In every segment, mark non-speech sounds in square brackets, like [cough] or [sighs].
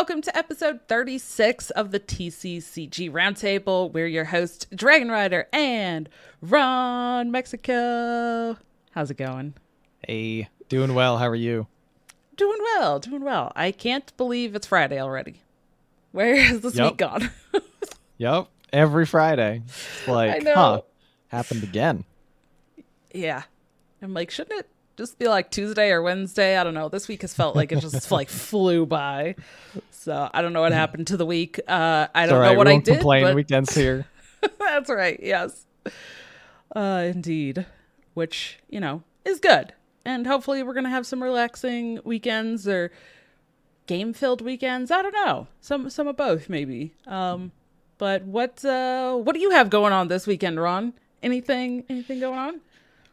Welcome to episode 36 of the TCCG Roundtable. We're your host, Dragon Rider and Ron Mexico. How's it going? Hey, doing well. How are you? Doing well, doing well. I can't believe it's Friday already. Where has this Yep. week gone? [laughs] Yep, every Friday. It's like, huh, happened again. yeah. I'm like, shouldn't it just be like Tuesday or Wednesday? I don't know. This week has felt like it just [laughs] like flew by. So I don't know what happened to the week. Uh, I don't right. know what I did. complain. but- Weekends here. [laughs] That's right. Yes. Uh, indeed. Which, you know, is good. And hopefully we're going to have some relaxing weekends or game filled weekends. I don't know. Some some of both maybe. Um but what uh what do you have going on this weekend, Ron? Anything anything going on?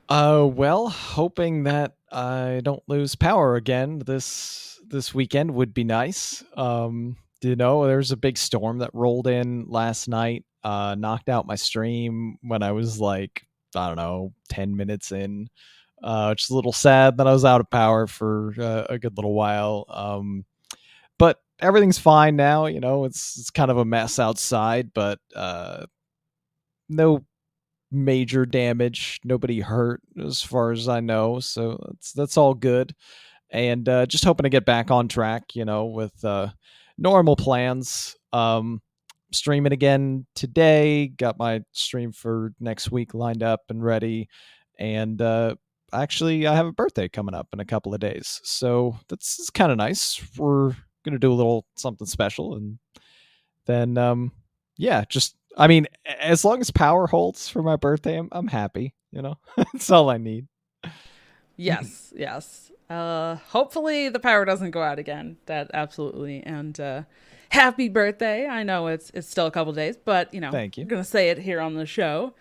Uh, well, hoping that I don't lose power again this this weekend would be nice. Um, you know, there's a big storm that rolled in last night. Uh, knocked out my stream when I was like, I don't know, ten minutes in. Uh, which is a little sad that I was out of power for uh, a good little while. Um, but everything's fine now. You know, it's it's kind of a mess outside, but uh, no major damage. Nobody hurt as far as I know, so that's that's all good. And uh, just hoping to get back on track, you know, with uh, normal plans. Um, streaming again today. Got my stream for next week lined up and ready. And uh, actually, I have a birthday coming up in a couple of days, so that's kind of nice. We're gonna do a little something special, and then um, yeah, just I mean, as long as power holds for my birthday, I'm I'm happy. You know, [laughs] that's all I need. Yes, [laughs] yes. Uh hopefully the power doesn't go out again. That absolutely. And uh happy birthday. I know it's it's still a couple days, but you know, Thank you. I'm going to say it here on the show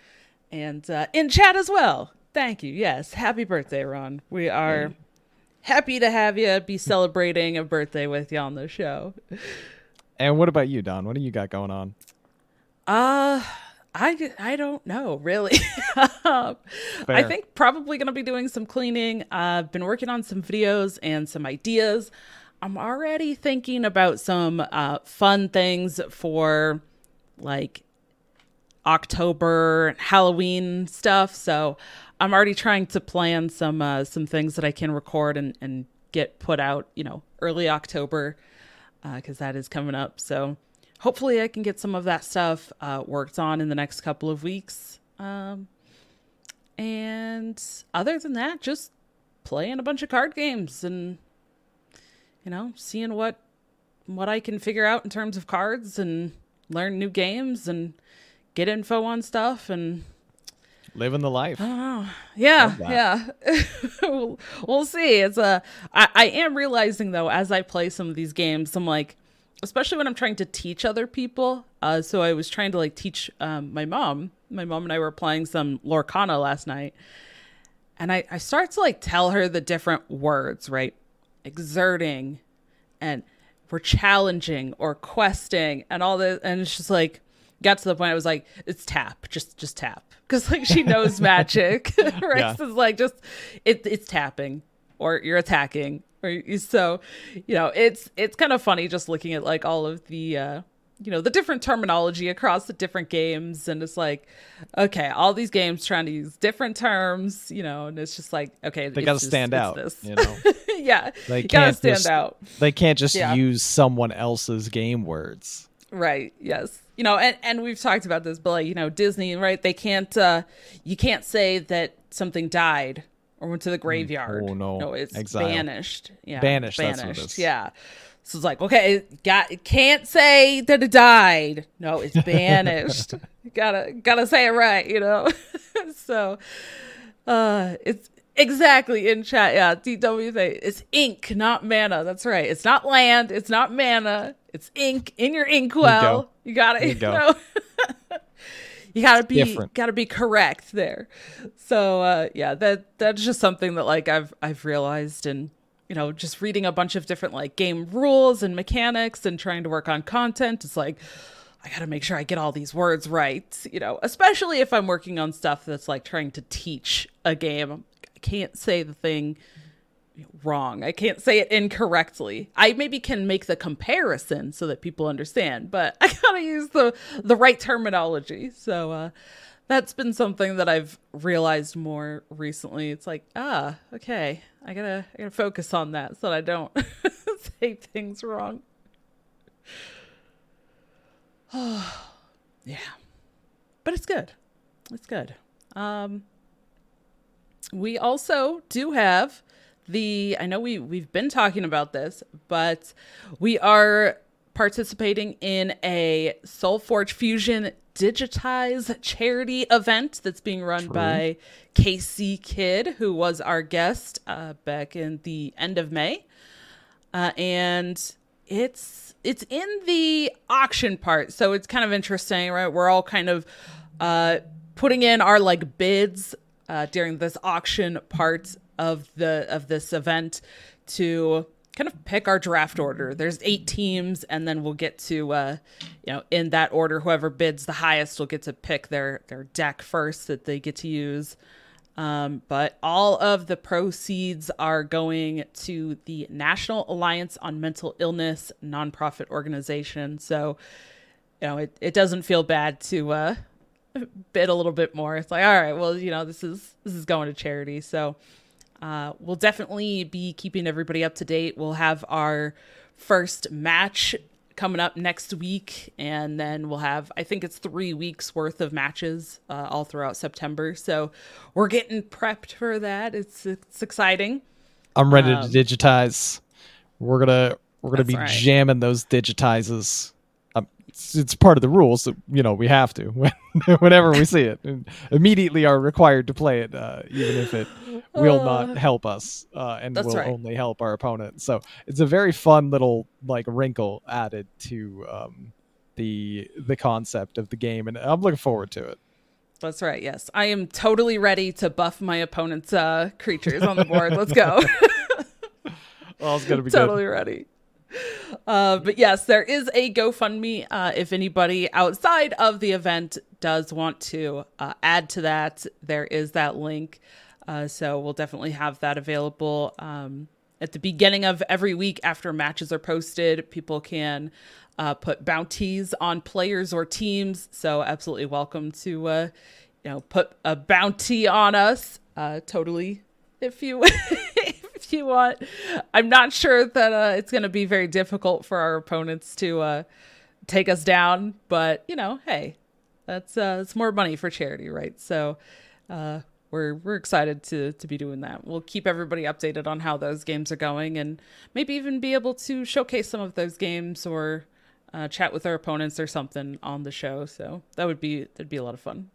and uh in chat as well. Thank you. Yes, happy birthday, Ron. We are happy to have you be celebrating a birthday with you on the show. And what about you, Don? What do you got going on? Uh I, I don't know really. [laughs] I think probably going to be doing some cleaning. I've been working on some videos and some ideas. I'm already thinking about some uh, fun things for like October, Halloween stuff. So I'm already trying to plan some uh, some things that I can record and, and get put out, you know, early October because that is coming up. So hopefully I can get some of that stuff uh, worked on in the next couple of weeks. Um, and other than that, just playing a bunch of card games and you know seeing what what I can figure out in terms of cards and learn new games and get info on stuff and Living the life. Oh, yeah, yeah. [laughs] we'll, we'll see. It's a. I, I am realizing though, as I play some of these games, I'm like, especially when I'm trying to teach other people. Uh, so I was trying to like teach um, my mom. My mom and I were playing some Lorcana last night, and I I start to like tell her the different words, right? Exerting, and we're challenging or questing, and all this, and it's just like got to the point I was like, it's tap, just just tap, because like she knows [laughs] magic. [laughs] Rex Yeah. is like just it, it's tapping, or you're attacking, or you, so you know it's it's kind of funny just looking at like all of the uh you know the different terminology across the different games and it's like okay all these games trying to use different terms you know and it's just like okay They got to just- stand out. this. You know, [laughs] yeah They gotta stand just- out they can't just Yeah. use someone else's game words. Right. Yes. You know, and and we've talked about this, but like you know, Disney, right? They can't. uh You can't say that something died or went to the graveyard. oh, no. no, it's Exile. banished. Yeah, Banished, Banished. it. Yeah. So it's like, okay, got can't say that it died. No, it's banished. [laughs] gotta gotta say it right, you know. [laughs] so, uh, it's exactly in chat. Yeah, DW say it's ink, not mana. That's right. It's not land. It's not mana. It's ink in your inkwell. go. You gotta, There you [laughs] you go. know. You gotta be different. gotta be correct there. So uh yeah, that that's just something that like I've I've realized and you know, just reading a bunch of different like game rules and mechanics and trying to work on content. It's like I got to make sure I get all these words right, you know, especially if I'm working on stuff that's like trying to teach a game. I can't say the thing wrong. I can't say it incorrectly. I maybe can make the comparison so that people understand, but [laughs] I gotta use the the right terminology. So uh, that's been something that I've realized more recently. It's like, ah, okay, I gotta I gotta focus on that so that I don't [laughs] say things wrong. Oh, [sighs] yeah, but it's good. It's good. Um, we also do have the I know we we've been talking about this, but we are participating in a SolForge Fusion digitize charity event that's being run True. by Casey Kidd, who was our guest uh, back in the end of May, uh, and it's it's in the auction part, so it's kind of interesting, right? We're all kind of uh, putting in our like bids uh, during this auction part of the of this event to kind of pick our draft order. There's eight teams, and then we'll get to uh, you know in that order. Whoever bids the highest will get to pick their their deck first that they get to use. Um, but all of the proceeds are going to the National Alliance on Mental Illness nonprofit organization. So, you know, it, it doesn't feel bad to uh, [laughs] bid a little bit more. It's like, all right, well, you know, this is this is going to charity. So, uh, we'll definitely be keeping everybody up to date. We'll have our first match coming up next week, and then we'll have, I think it's three weeks worth of matches uh, all throughout September. So we're getting prepped for that. It's it's exciting. I'm ready um, to digitize. We're gonna we're gonna be right. jamming those digitizes it's, it's part of the rules that you know we have to [laughs] whenever we see it. And immediately are required to play it uh, even if it will uh, not help us uh, and will right. only help our opponent. So it's a very fun little like wrinkle added to um, the the concept of the game and i'm looking forward to it. That's right yes. I am totally ready to buff my opponent's uh, creatures on the board. Let's go. [laughs] Well it's gonna be totally good. ready uh, but yes, there is a GoFundMe. Uh, if anybody outside of the event does want to uh, add to that, there is that link. Uh, so we'll definitely have that available um, at the beginning of every week after matches are posted. People can uh, put bounties on players or teams. So absolutely welcome to you know put a bounty on us. totally, if you [laughs] [laughs] if you want. I'm not sure that uh, it's going to be very difficult for our opponents to uh, take us down, but you know, hey, that's uh, it's more money for charity, right? So uh, we're we're excited to to be doing that. We'll keep everybody updated on how those games are going, and maybe even be able to showcase some of those games or uh, chat with our opponents or something on the show. So that would be that'd be a lot of fun.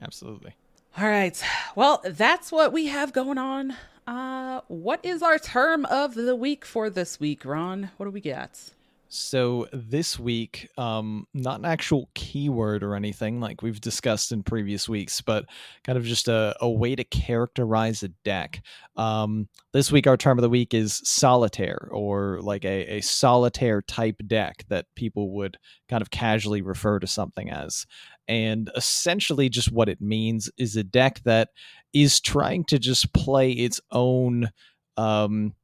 Absolutely. All right. Well, that's what we have going on uh, what is our term of the week for this week, Ron? What do we get? So this week, um, not an actual keyword or anything like we've discussed in previous weeks, but kind of just a, a way to characterize a deck. Um, this week, our term of the week is solitaire, or like a, a solitaire type deck that people would kind of casually refer to something as. And essentially, just what it means is a deck that is trying to just play its own um,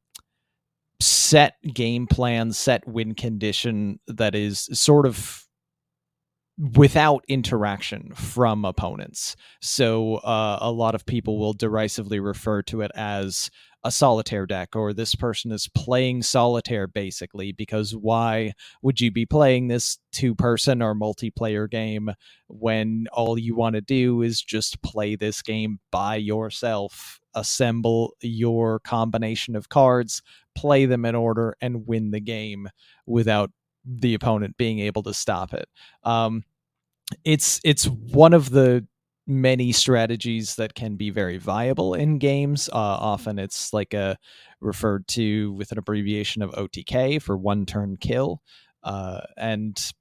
set game plan, set win condition that is sort of without interaction from opponents. So uh, a lot of people will derisively refer to it as a solitaire deck or this person is playing solitaire basically because why would you be playing this two person or multiplayer game when all you want to do is just play this game by yourself assemble your combination of cards play them in order and win the game without the opponent being able to stop it? Um, it's it's one of the many strategies that can be very viable in games. Uh, often it's like a referred to with an abbreviation of OTK for one turn kill. Uh, and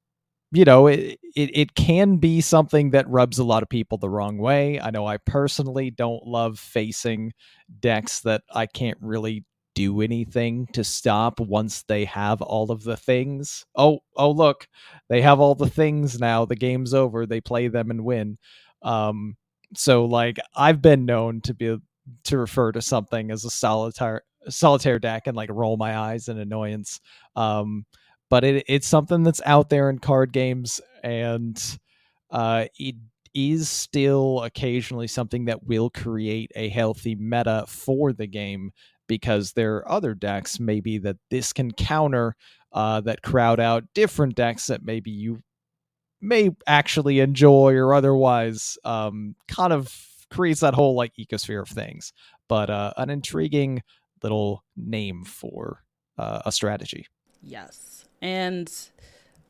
you know, it, it, it can be something that rubs a lot of people the wrong way. I know I personally don't love facing decks that I can't really do anything to stop once they have all of the things. Oh, oh look, they have all the things now. The game's over. They play them and win. Um, so like I've been known to be to refer to something as a solitaire solitaire deck and like roll my eyes in annoyance. Um, but it, it's something that's out there in card games, and uh, it is still occasionally something that will create a healthy meta for the game because there are other decks maybe that this can counter uh, that crowd out different decks that maybe you may actually enjoy or otherwise um, kind of creates that whole like ecosphere of things. But uh, an intriguing little name for uh, a strategy. Yes, and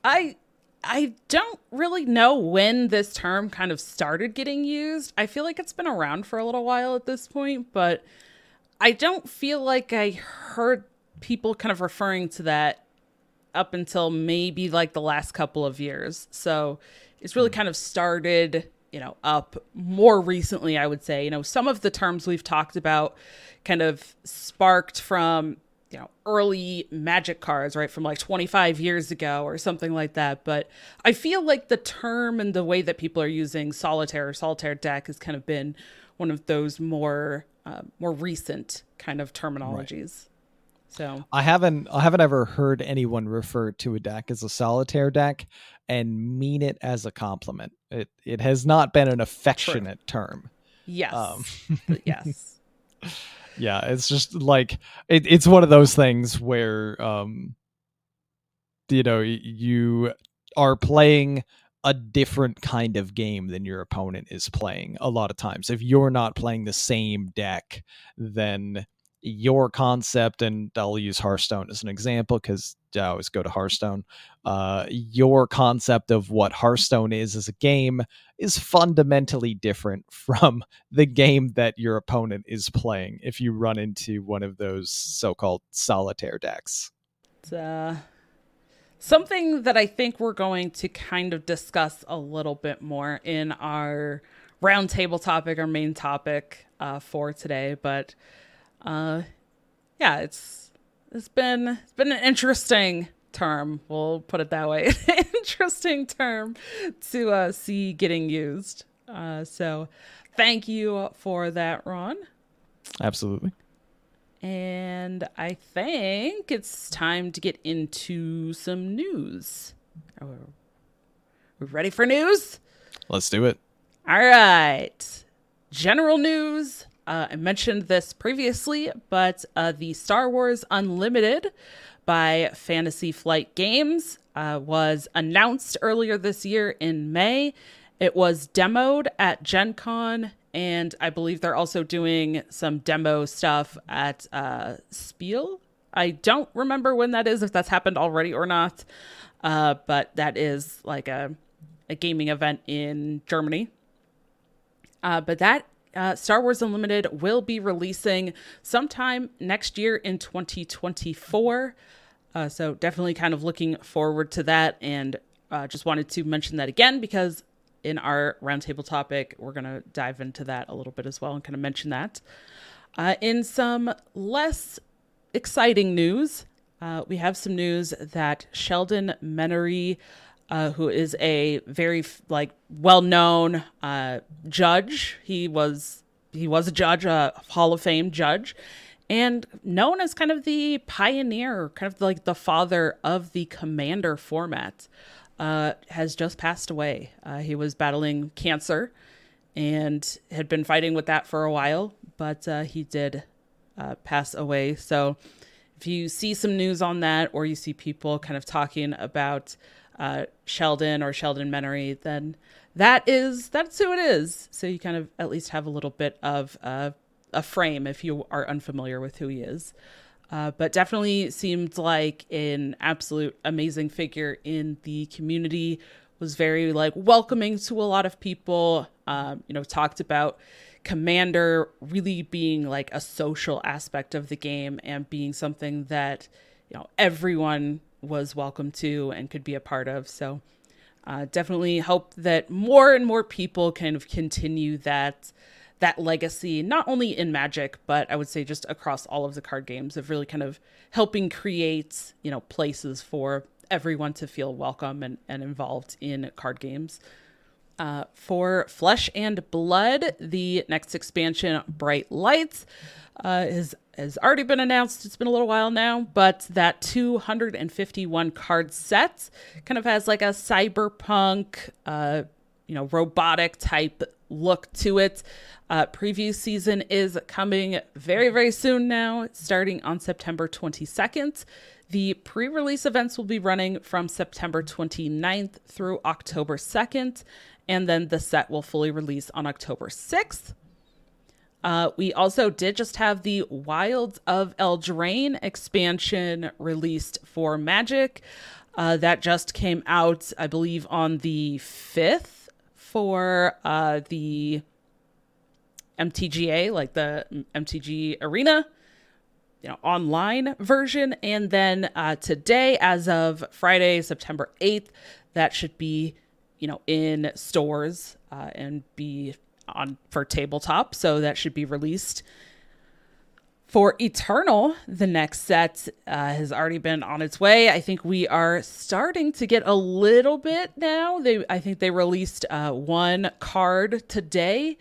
I I don't really know when this term kind of started getting used. I feel like it's been around for a little while at this point, but I don't feel like I heard people kind of referring to that up until maybe like the last couple of years. So it's really hmm. kind of started, you know, up more recently, I would say. You know, some of the terms we've talked about kind of sparked from you know early magic cards right from like 25 years ago or something like that but i feel like the term and the way that people are using solitaire or solitaire deck has kind of been one of those more uh, more recent kind of terminologies right. So i haven't i haven't ever heard anyone refer to a deck as a solitaire deck and mean it as a compliment it it has not been an affectionate True. term yes um. yes [laughs] yeah it's just like it, it's one of those things where um you know you are playing a different kind of game than your opponent is playing a lot of times if you're not playing the same deck then your concept, and I'll use Hearthstone as an example because I always go to Hearthstone. Uh, your concept of what Hearthstone is as a game is fundamentally different [laughs] from the game that your opponent is playing if you run into one of those so called solitaire decks. Uh, something that I think we're going to kind of discuss a little bit more in our roundtable topic, our main topic uh, for today. But uh, yeah, it's it's been it's been an interesting term. We'll put it that way. [laughs] interesting term to uh, see getting used. Uh, so, thank you for that, Ron. Absolutely. And I think it's time to get into some news. Are we ready for news? Let's do it. All right. General news uh, I mentioned this previously, but uh, the Star Wars Unlimited by Fantasy Flight Games uh, was announced earlier this year in May. It was demoed at Gen Con, and I believe they're also doing some demo stuff at uh, Spiel. I don't remember when that is, if that's happened already or not, uh, but that is like a, a gaming event in Germany. Uh, but that uh, Star Wars Unlimited will be releasing sometime next year in 2024. Uh, so definitely kind of looking forward to that. And uh, just wanted to mention that again because in our roundtable topic, we're going to dive into that a little bit as well and kind of mention that. Uh, in some less exciting news, uh, we have some news that Sheldon Menery uh, who is a very like well-known uh, judge. He was he was a judge, a Hall of Fame judge, and known as kind of the pioneer, kind of like the father of the commander format. Uh, has just passed away. Uh, he was battling cancer and had been fighting with that for a while, but uh, he did uh, pass away. So if you see some news on that, or you see people kind of talking about uh, Sheldon or Sheldon Menery, then that is that's who it is. So you kind of at least have a little bit of uh, a frame if you are unfamiliar with who he is. Uh, but definitely seemed like an absolute amazing figure in the community. Was very like welcoming to a lot of people. Um, you know, talked about Commander really being like a social aspect of the game and being something that you know everyone was welcome to and could be a part of. So uh, definitely hope that more and more people kind of continue that that legacy, not only in Magic, but I would say just across all of the card games of really kind of helping create, you know, places for everyone to feel welcome and, and involved in card games. Uh, for Flesh and Blood, the next expansion, Bright Lights, uh, is has already been announced. It's been a little while now, but that 251 card set kind of has like a cyberpunk, uh, you know, robotic type look to it. Uh, preview season is coming very, very soon now, starting on September 22nd. The pre release events will be running from September 29th through October 2nd, and then the set will fully release on October 6th. Uh, we also did just have the Wilds of Eldraine expansion released for Magic. Uh, that just came out, I believe, on the 5th for uh, the MTGA, like the MTG Arena, you know, online version. And then uh, today, as of Friday, September 8th, that should be, you know, in stores uh, and be on for tabletop, so that should be released. For Eternal, the next set uh, has already been on its way. I think we are starting to get a little bit now. They, I think they released uh, one card today.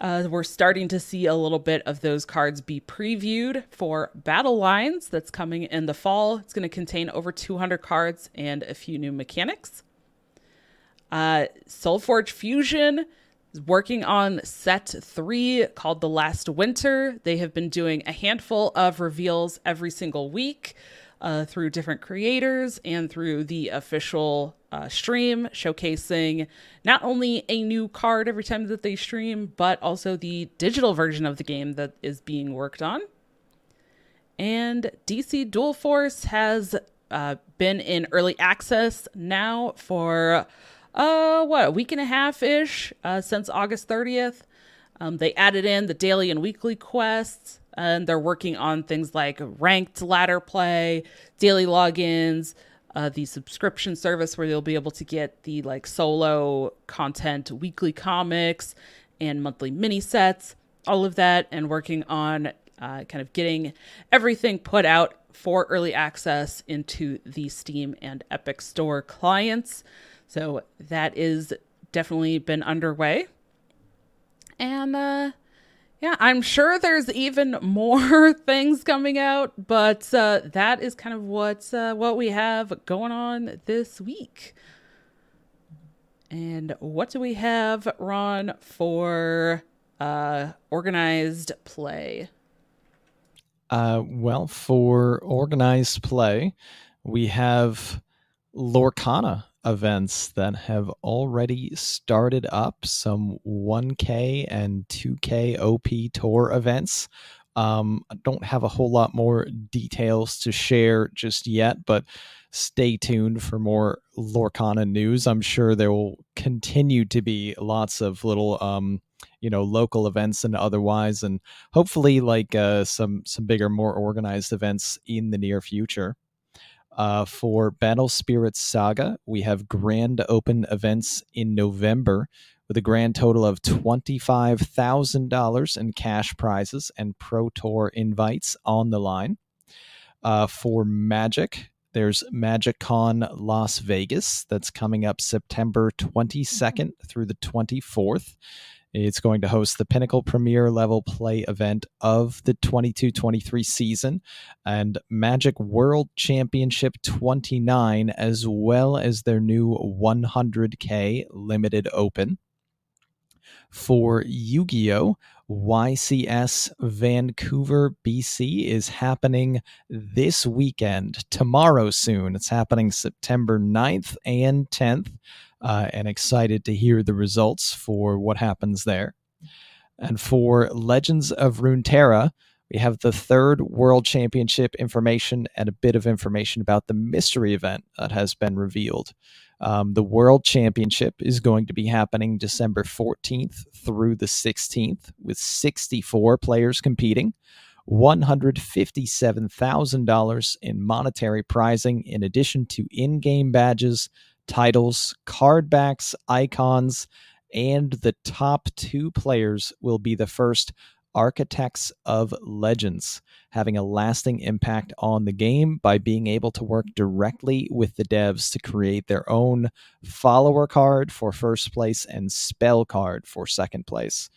Uh, we're starting to see a little bit of those cards be previewed for Battle Lines that's coming in the fall. It's going to contain over 200 cards and a few new mechanics. Uh, SolForge Fusion is working on set three called The Last Winter. They have been doing a handful of reveals every single week uh, through different creators and through the official uh, stream, showcasing not only a new card every time that they stream, but also the digital version of the game that is being worked on. And DC Dual Force has uh, been in early access now for uh, what, a week and a half ish uh, since August 30th. Um, they added in the daily and weekly quests, and they're working on things like ranked ladder play, daily logins, uh, the subscription service where you'll be able to get the like solo content, weekly comics, and monthly mini sets, all of that, and working on uh, kind of getting everything put out for early access into the Steam and Epic Store clients. So that is definitely been underway. And uh yeah, I'm sure there's even [laughs] more things coming out, but uh, that is kind of what uh, what we have going on this week. And what do we have, Ron, for uh, organized play? Uh, well, for organized play, we have Lorcana events that have already started up some 1K and 2K OP tour events. Um, I don't have a whole lot more details to share just yet, but stay tuned for more Lorcana news. I'm sure there will continue to be lots of little, um, you know, local events and otherwise, and hopefully like uh, some some bigger, more organized events in the near future. Uh, for Battle Spirits Saga, we have grand open events in November with a grand total of $25,000 in cash prizes and Pro Tour invites on the line. Uh, for Magic, there's Magic Con Las Vegas that's coming up September 22nd through the 24th. It's going to host the Pinnacle Premier level play event of the 22 23 season and Magic World Championship 29, as well as their new 100K limited open. For Yu Gi Oh! YCS Vancouver, BC is happening this weekend, tomorrow soon. It's happening September 9th and 10th uh, and excited to hear the results for what happens there. And for Legends of Runeterra, we have the third World Championship information and a bit of information about the mystery event that has been revealed. Um, the World Championship is going to be happening December 14th through the 16th with 64 players competing. $157,000 in monetary prizing, in addition to in game badges, titles, card backs, icons, and the top two players will be the first Architects of Legends, having a lasting impact on the game by being able to work directly with the devs to create their own follower card for first place and spell card for second place.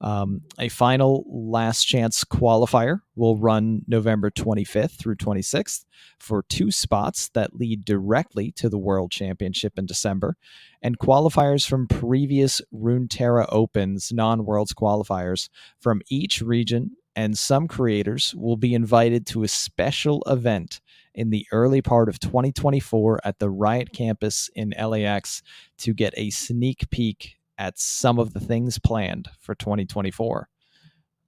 Um, a final last chance qualifier will run November 25th through 26th for two spots that lead directly to the World Championship in December, and qualifiers from previous Runeterra Opens non Worlds qualifiers from each region. And some creators will be invited to a special event in the early part of 2024 at the Riot campus in LAX to get a sneak peek at some of the things planned for 2024.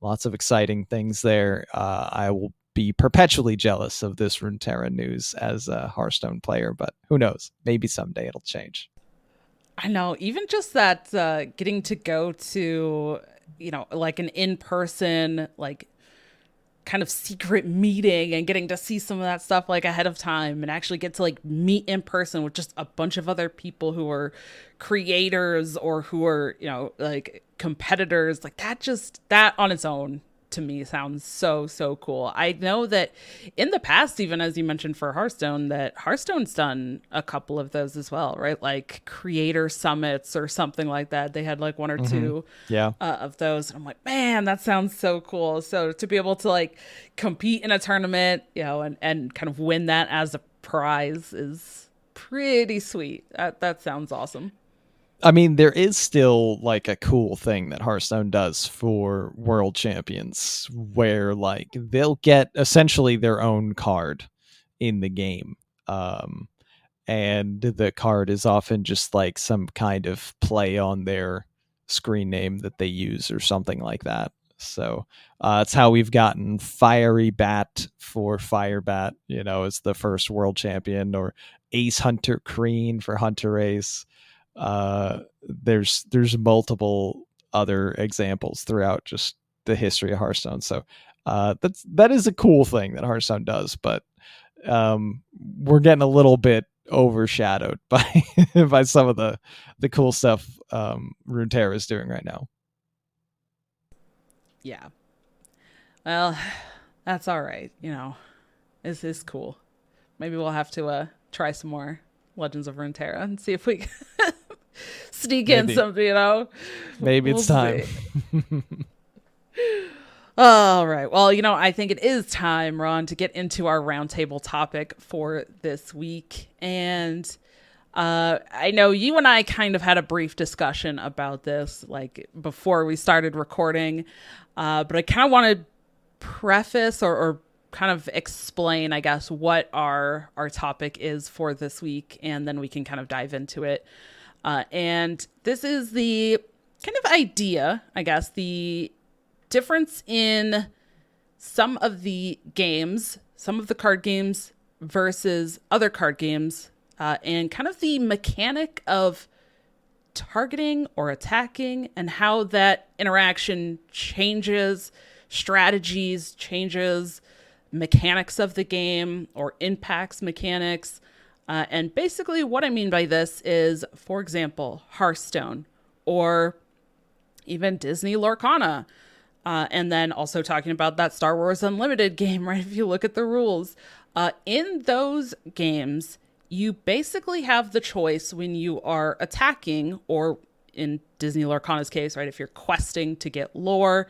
Lots of exciting things there. Uh, I will be perpetually jealous of this Runeterra news as a Hearthstone player, but who knows? Maybe someday it'll change. I know, even just that uh, getting to go to, you know, like an in person, like kind of secret [laughs] meeting and getting to see some of that stuff like ahead of time and actually get to like meet in person with just a bunch of other people who are creators or who are, you know, like competitors, like that just that on its own to me sounds so so cool. I know that in the past, even as you mentioned for Hearthstone, that Hearthstone's done a couple of those as well, right? Like creator summits or something like that. They had like one or mm-hmm. two, yeah, uh, of those, and I'm like, man, that sounds so cool. So to be able to like compete in a tournament, you know, and and kind of win that as a prize is pretty sweet. That that sounds awesome. I mean, there is still like a cool thing that Hearthstone does for world champions where like they'll get essentially their own card in the game. Um, and the card is often just like some kind of play on their screen name that they use or something like that. So uh, how we've gotten Fiery Bat for Firebat, you know, as the first world champion, or Ace Hunter Kreen for Hunter Ace uh, there's there's multiple other examples throughout just the history of Hearthstone. So uh, that's that is a cool thing that Hearthstone does, but um, we're getting a little bit overshadowed [laughs] by by some of the the cool stuff um, Runeterra is doing right now. Yeah. Well, that's all right. You know, this is cool. Maybe we'll have to uh, try some more Legends of Runeterra and see if we [laughs] sneak Maybe. in something, you know? Maybe we'll it's time. [laughs] All right. Well, you know, I think it is time, Ron, to get into our roundtable topic for this week. And uh, I know you and I kind of had a brief discussion about this, like before we started recording. Uh, but I kind of want to preface or, or kind of explain, I guess, what our our topic is for this week, and then we can kind of dive into it. Uh, and this is the kind of idea, I guess, the difference in some of the games, some of the card games versus other card games, uh, and kind of the mechanic of targeting or attacking and how that interaction changes strategies, changes mechanics of the game, or impacts mechanics. Uh, and basically, what I mean by this is, for example, Hearthstone or even Disney Lorcana. Uh, and then also talking about that Star Wars Unlimited [laughs] game, right? If you look at the rules, uh, in those games, you basically have the choice when you are attacking, or in Disney Lorcana's case, right? If you're questing to get lore,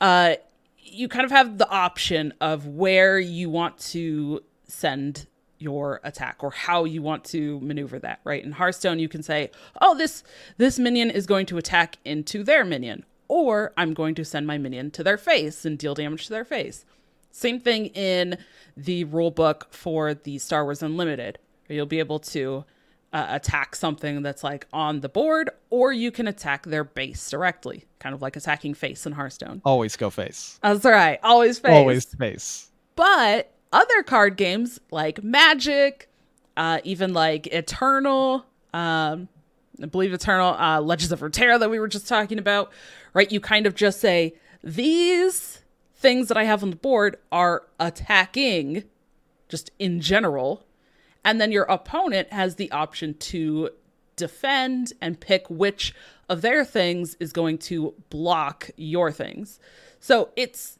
uh, you kind of have the option of where you want to send your attack or how you want to maneuver that, right? In Hearthstone, you can say, "Oh, this this minion is going to attack into their minion," or "I'm going to send my minion to their face and deal damage to their face." Same thing in the rule book for the Star Wars Unlimited. You'll be able to uh, attack something that's like on the board, or you can attack their base directly, kind of like attacking face in Hearthstone. Always go face. That's right. Always face. Always face. But other card games like Magic, uh, even like Eternal, um, I believe Eternal, uh, Legends of Runeterra that we were just talking about, right? You kind of just say, these things that I have on the board are attacking just in general. And then your opponent has the option to defend and pick which of their things is going to block your things. So it's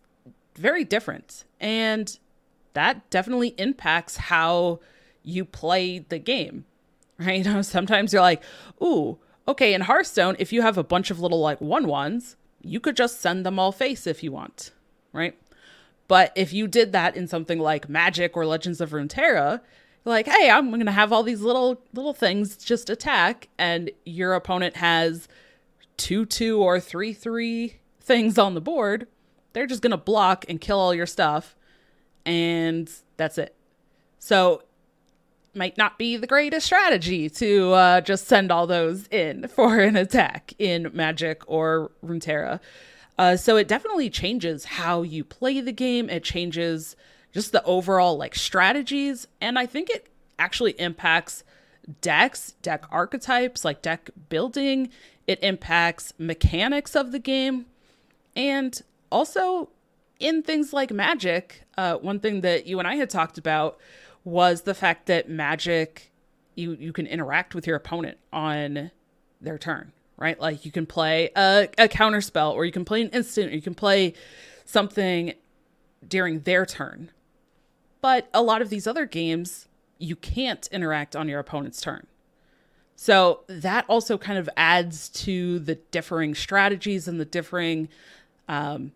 very different. And that definitely impacts how you play the game. [laughs] Right? You [laughs] know, sometimes you're like, ooh, okay, in Hearthstone, if you have a bunch of little like one ones, you could just send them all face if you want. Right? But if you did that in something like Magic or Legends of Runeterra, like, hey, I'm gonna have all these little little things just attack, and your opponent has two two or three three things on the board, they're just gonna block and kill all your stuff, and that's it. So might not be the greatest strategy to uh, just send all those in [laughs] for an attack in Magic or Runeterra. Uh, so it definitely changes how you play the game. It changes just the overall like strategies, and I think it actually impacts decks, deck archetypes, like deck building. It impacts mechanics of the game, and also in things like Magic. Uh, one thing that you and I had talked about was the fact that Magic, you you can interact with your opponent on their turn right? Like you can play a, a counter spell or you can play an instant or you can play something during their turn. But a lot of these other games, you can't interact on your opponent's turn. So that also kind of adds to the differing strategies and the differing, um,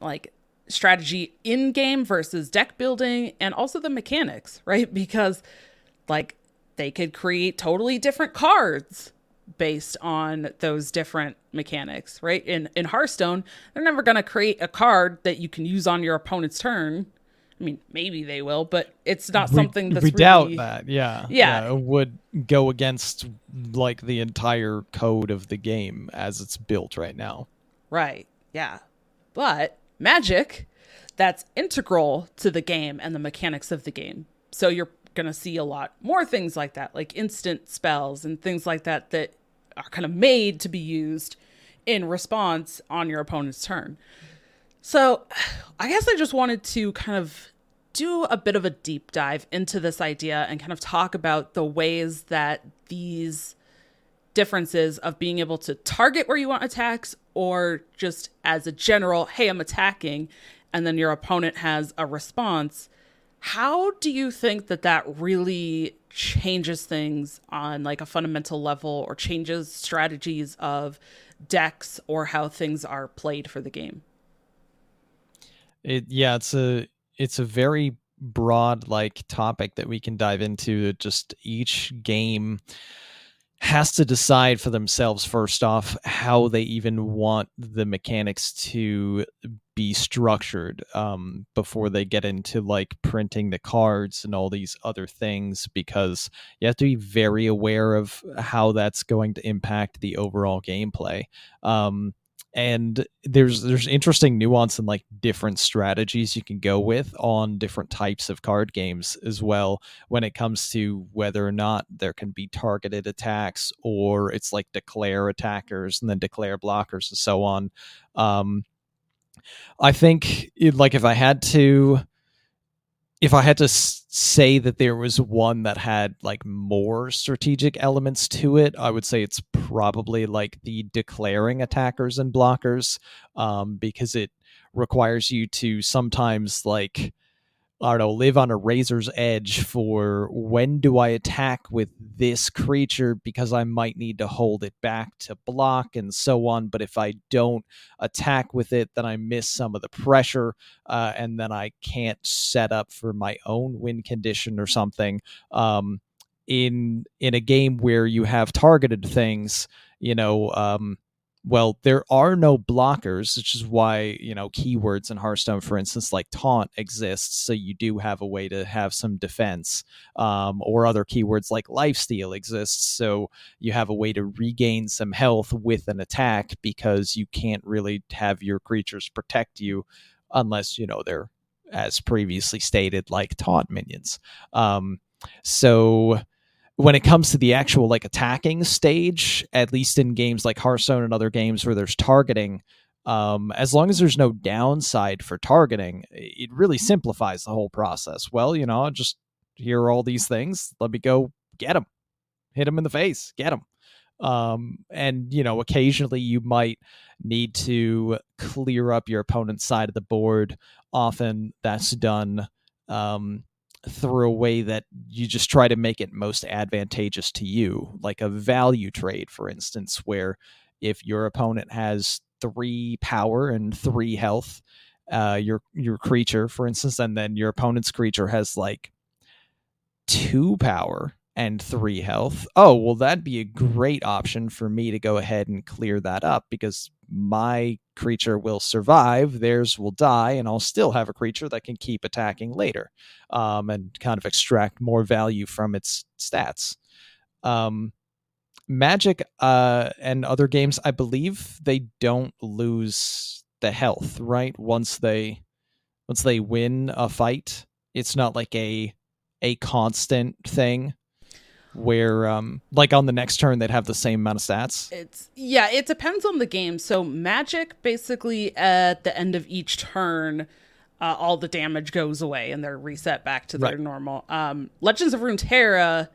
like strategy in game versus deck building and also the mechanics, [laughs] right? Because like they could create totally different cards based on those different mechanics, right? In in Hearthstone, they're never going to create a card that you can use on your opponent's turn. I mean, maybe they will, but it's not something that's we really... doubt that. Yeah, yeah, yeah, it would go against like the entire code of the game as it's built right now. Right. Yeah, but Magic, that's integral to the game and the mechanics of the game. So you're going to see a lot more things like that, like instant spells and things like that that are kind of made to be used in response on your opponent's turn. So, [sighs] I guess I just wanted to kind of do a bit of a deep dive into this idea and kind of talk about the ways that these differences of being able to target where you want attacks or just as a general, hey, I'm attacking, and then your opponent has a response. How do you think that that really changes things on like a fundamental level or changes strategies of decks or how things are played for the game it yeah it's a it's a very broad like topic that we can dive into just each game has to decide for themselves first off how they even want the mechanics to be structured um, before they get into like printing the cards and all these other things because you have to be very aware of how that's going to impact the overall gameplay. Um, and there's there's interesting nuance and like different strategies you can go with on different types of card games as well when it comes to whether or not there can be targeted attacks or it's like declare attackers and then declare blockers and so on. Um i think it, like if i had to if I had to say that there was one that had like more strategic elements to it, I would say it's probably like the declaring attackers and blockers, um, because it requires you to sometimes like I don't know, live on a razor's edge for when do I attack with this creature because I might need to hold it back to block and so on. But if I don't attack with it, then I miss some of the pressure uh, and then I can't set up for my own win condition or something. Um, in in a game where you have targeted things, you know, um, well, there are no blockers, which is why, you know, keywords in Hearthstone, for instance, like taunt exists. So you do have a way to have some defense, um, or other keywords like lifesteal exists. So you have a way to regain some health with an attack because you can't really have your creatures protect you unless, you know, they're, as previously stated, like taunt minions. Um, so when it comes to the actual like attacking stage, at least in games like Hearthstone and other games where there's targeting, um, as long as there's no downside for targeting, it really simplifies the whole process. Well, you know, just here are all these things. Let me go get them. hit him in the face, get him. Um, and you know, occasionally you might need to clear up your opponent's side of the board. Often that's done um, through a way that you just try to make it most advantageous to you, like a value trade, for instance, where if your opponent has three power and three health, uh, your your creature, for instance, and then your opponent's creature has like two power and three health. Oh, well, that'd be a great option for me to go ahead and clear that up because my creature will survive, theirs will die, and I'll still have a creature that can keep attacking later um, and kind of extract more value from its stats. Um, Magic uh, and other games, I believe they don't lose the health, right? Once they once they win a fight, it's not like a a constant thing where um like on the next turn they'd have the same amount of stats it's yeah it depends on the game so magic basically at the end of each turn uh, all the damage goes away and they're reset back to their right. normal um legends of runeterra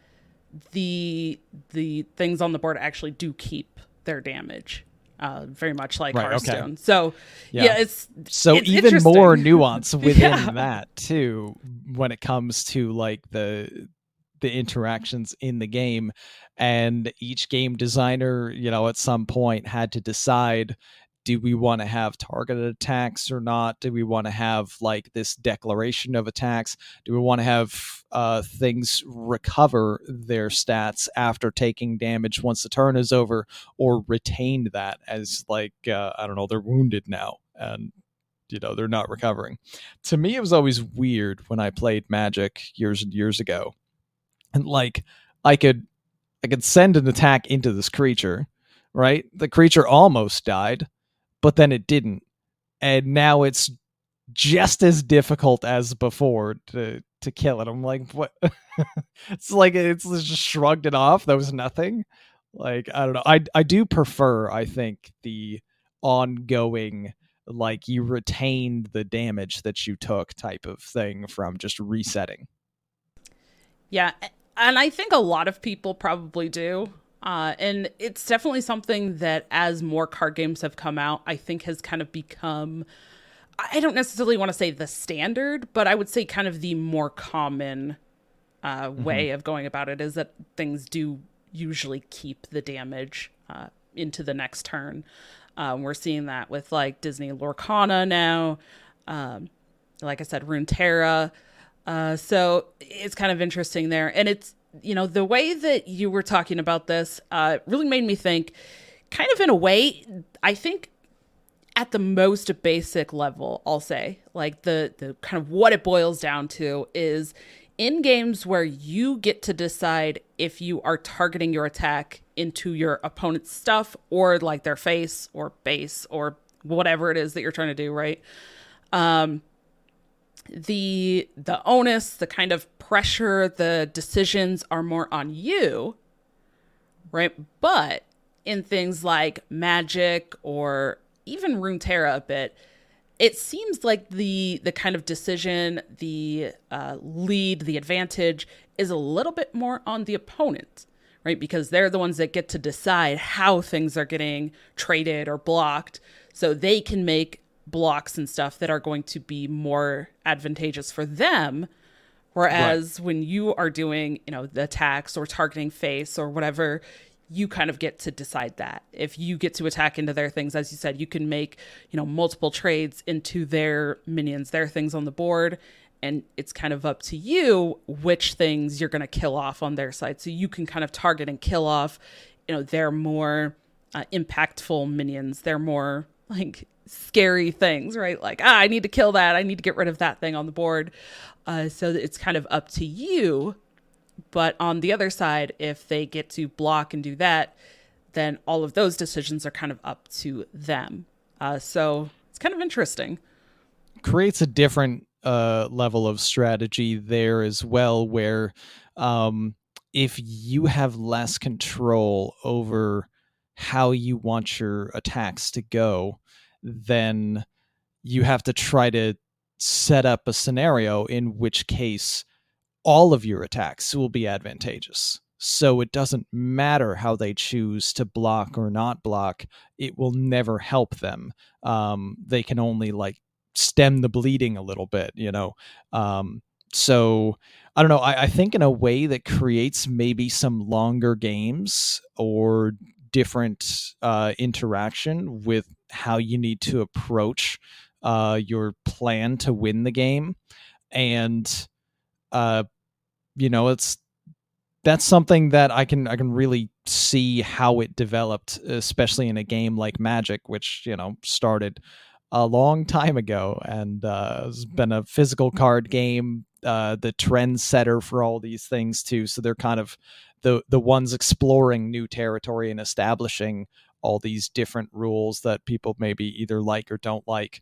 the the things on the board actually do keep their damage uh, very much like right, Hearthstone. Okay. So yeah. yeah. it's so it's even more nuance [laughs] within yeah. that too when it comes to like the the interactions in the game and each game designer you know at some point had to decide do we want to have targeted attacks or not? Do we want to have like this declaration of attacks? Do we want to have uh, things recover their stats after taking damage once the turn is over, or retain that as like uh, I don't know they're wounded now and you know they're not recovering? To me, it was always weird when I played Magic years and years ago, and [laughs] like I could I could send an attack into this creature right? The creature almost died but then it didn't. And now it's just as difficult as before to to kill it. I'm like, what? [laughs] it's like it's just shrugged it off. That was nothing. Like I don't know. I I do prefer. I think the ongoing like you retained the damage that you took type of thing from just resetting. Yeah, and I think a lot of people probably do. Uh, and it's definitely something that, as more card games have come out, I think has kind of become. I don't necessarily want to say the standard, but I would say kind of the more common uh, mm-hmm. way of going about it is that things do usually keep the damage uh, into the next turn. Um, we're seeing that with like Disney Lorcana now. Um, like I said, Runeterra. Uh, so it's kind of interesting there, and it's you know, the way that you were talking about this uh, really made me think, kind of in a way, I think at the most basic level, I'll say, like the the kind of what it boils down to is in games where you get to decide if you are targeting your attack into your opponent's stuff or like their face or base or whatever it is that you're trying to do, right? Um, the the onus, the kind of pressure, the decisions are more on you, right? But in things like magic or even Runeterra a bit, it seems like the the kind of decision, the uh, lead, the advantage is a little bit more on the opponent, right? Because they're the ones that get to decide how things are getting traded or blocked, so they can make blocks and stuff that are going to be more advantageous for them. Whereas right. when you are doing you know the attacks or targeting face or whatever you kind of get to decide that. If you get to attack into their things as you said you can make you know multiple trades into their minions their things on the board and it's kind of up to you which things you're going to kill off on their side. So you can kind of target and kill off you know their more uh, impactful minions they're more [laughs] like scary things, right? Like, ah, I need to kill that. I need to get rid of that thing on the board. Uh, so it's kind of up to you. But on the other side, if they get to block and do that, then all of those decisions are kind of up to them. Uh, so it's kind of interesting. Creates a different uh, level of strategy there as well, where um, if you have less control over how you want your attacks to go, then you have to try to set up a scenario in which case all of your attacks will be advantageous. So it doesn't matter how they choose to block or not block, it will never help them. Um, they can only like stem the bleeding a little bit, you know. Um, so I don't know. I, I think in a way that creates maybe some longer games or different uh, interaction with how you need to approach uh, your plan to win the game, and uh, you know it's that's something that I can I can really see how it developed, especially in a game like Magic, which you know started a long time ago and uh, has been a physical card game, uh, the trendsetter for all these things too. So they're kind of the the ones exploring new territory and establishing all these different rules that people maybe either like or don't like.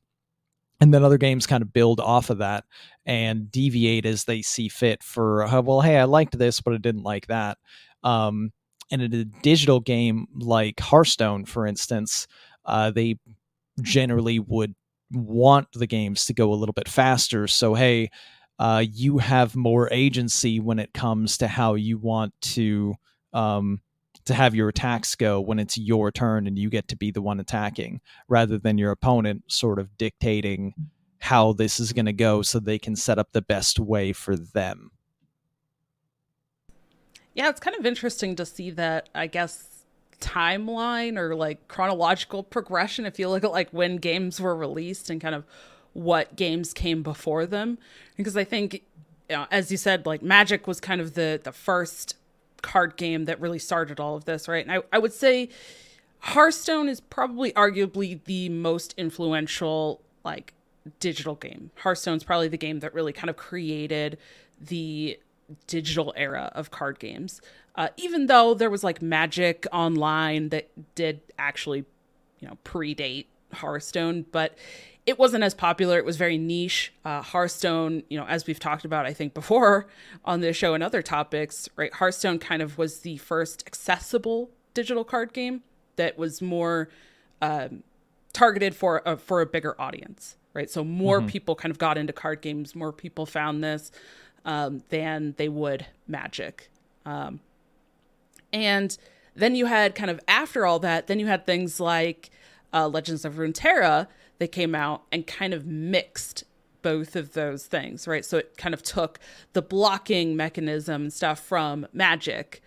And then other games kind of build off of that and deviate as they see fit for well hey i liked this but i didn't like that. Um, and in a digital game like hearthstone for instance uh, they generally would want the games to go a little bit faster. So hey uh, you have more agency when it comes to how you want to um, to have your attacks go when it's your turn and you get to be the one attacking rather than your opponent sort of dictating how this is going to go so they can set up the best way for them. Yeah, it's kind of interesting to see that, I guess, timeline or like chronological progression if you look at like when games were released and kind of what games came before them because I think you know, as you said like Magic was kind of the the first card game that really started all of this, right? And I, I would say Hearthstone is probably arguably the most influential like digital game. Hearthstone's probably the game that really kind of created the digital era of card games. Uh, even though there was like Magic Online that did actually, you know, predate Hearthstone, but it wasn't as popular. It was very niche. Uh, Hearthstone, you know, as we've talked about, I think before [laughs] on this show and other topics, right? Hearthstone kind of was the first accessible digital card game that was more um, targeted for a, for a bigger audience, right? So more mm-hmm. people kind of got into card games. More people found this um, than they would Magic, um, and then you had kind of after all that, then you had things like uh, Legends of Runeterra that came out and kind of mixed both of those things, right? So it kind of took the blocking mechanism and stuff from Magic,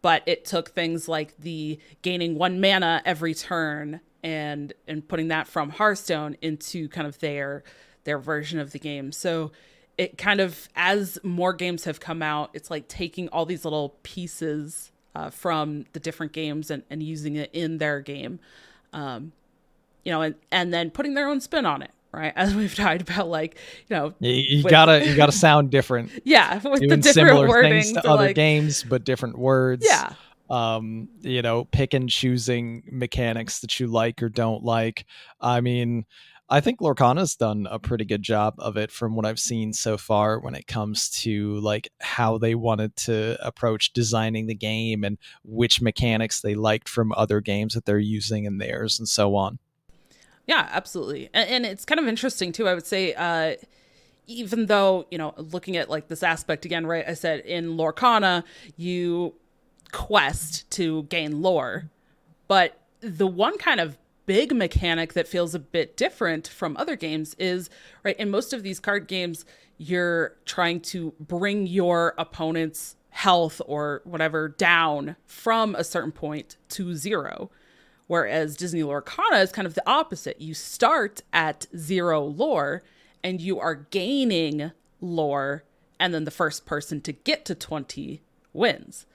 but it took things like the gaining one mana every turn and and putting that from Hearthstone into kind of their their version of the game. So it kind of as more games have come out, it's like taking all these little pieces uh, from the different games and, and using it in their game. Um, you know, and, and then putting their own spin on it, right? [laughs] As we've talked about, like, you know, you, you with, gotta you gotta [laughs] sound different. yeah, [laughs] with Doing the different similar things to, to other like, games, but different words. Yeah. Um, you know, pick and choosing mechanics that you like or don't like. I mean, I think Lorcana's done a pretty good job of it from what I've seen so far when it comes to like how they wanted to approach designing the game and which mechanics they liked from other games that they're using in theirs and so on. Yeah, absolutely. And, and it's kind of interesting too. I would say, uh, even though you know, looking at like this aspect again, right? I said in Lorcana, you quest to gain lore, but the one kind of big mechanic that feels a bit different from other games is right in most of these card games you're trying to bring your opponent's health or whatever down from a certain point to zero Whereas Disney Lorcana is kind of the opposite. You start at zero lore and you are gaining lore, and then the first person to get to 20 wins.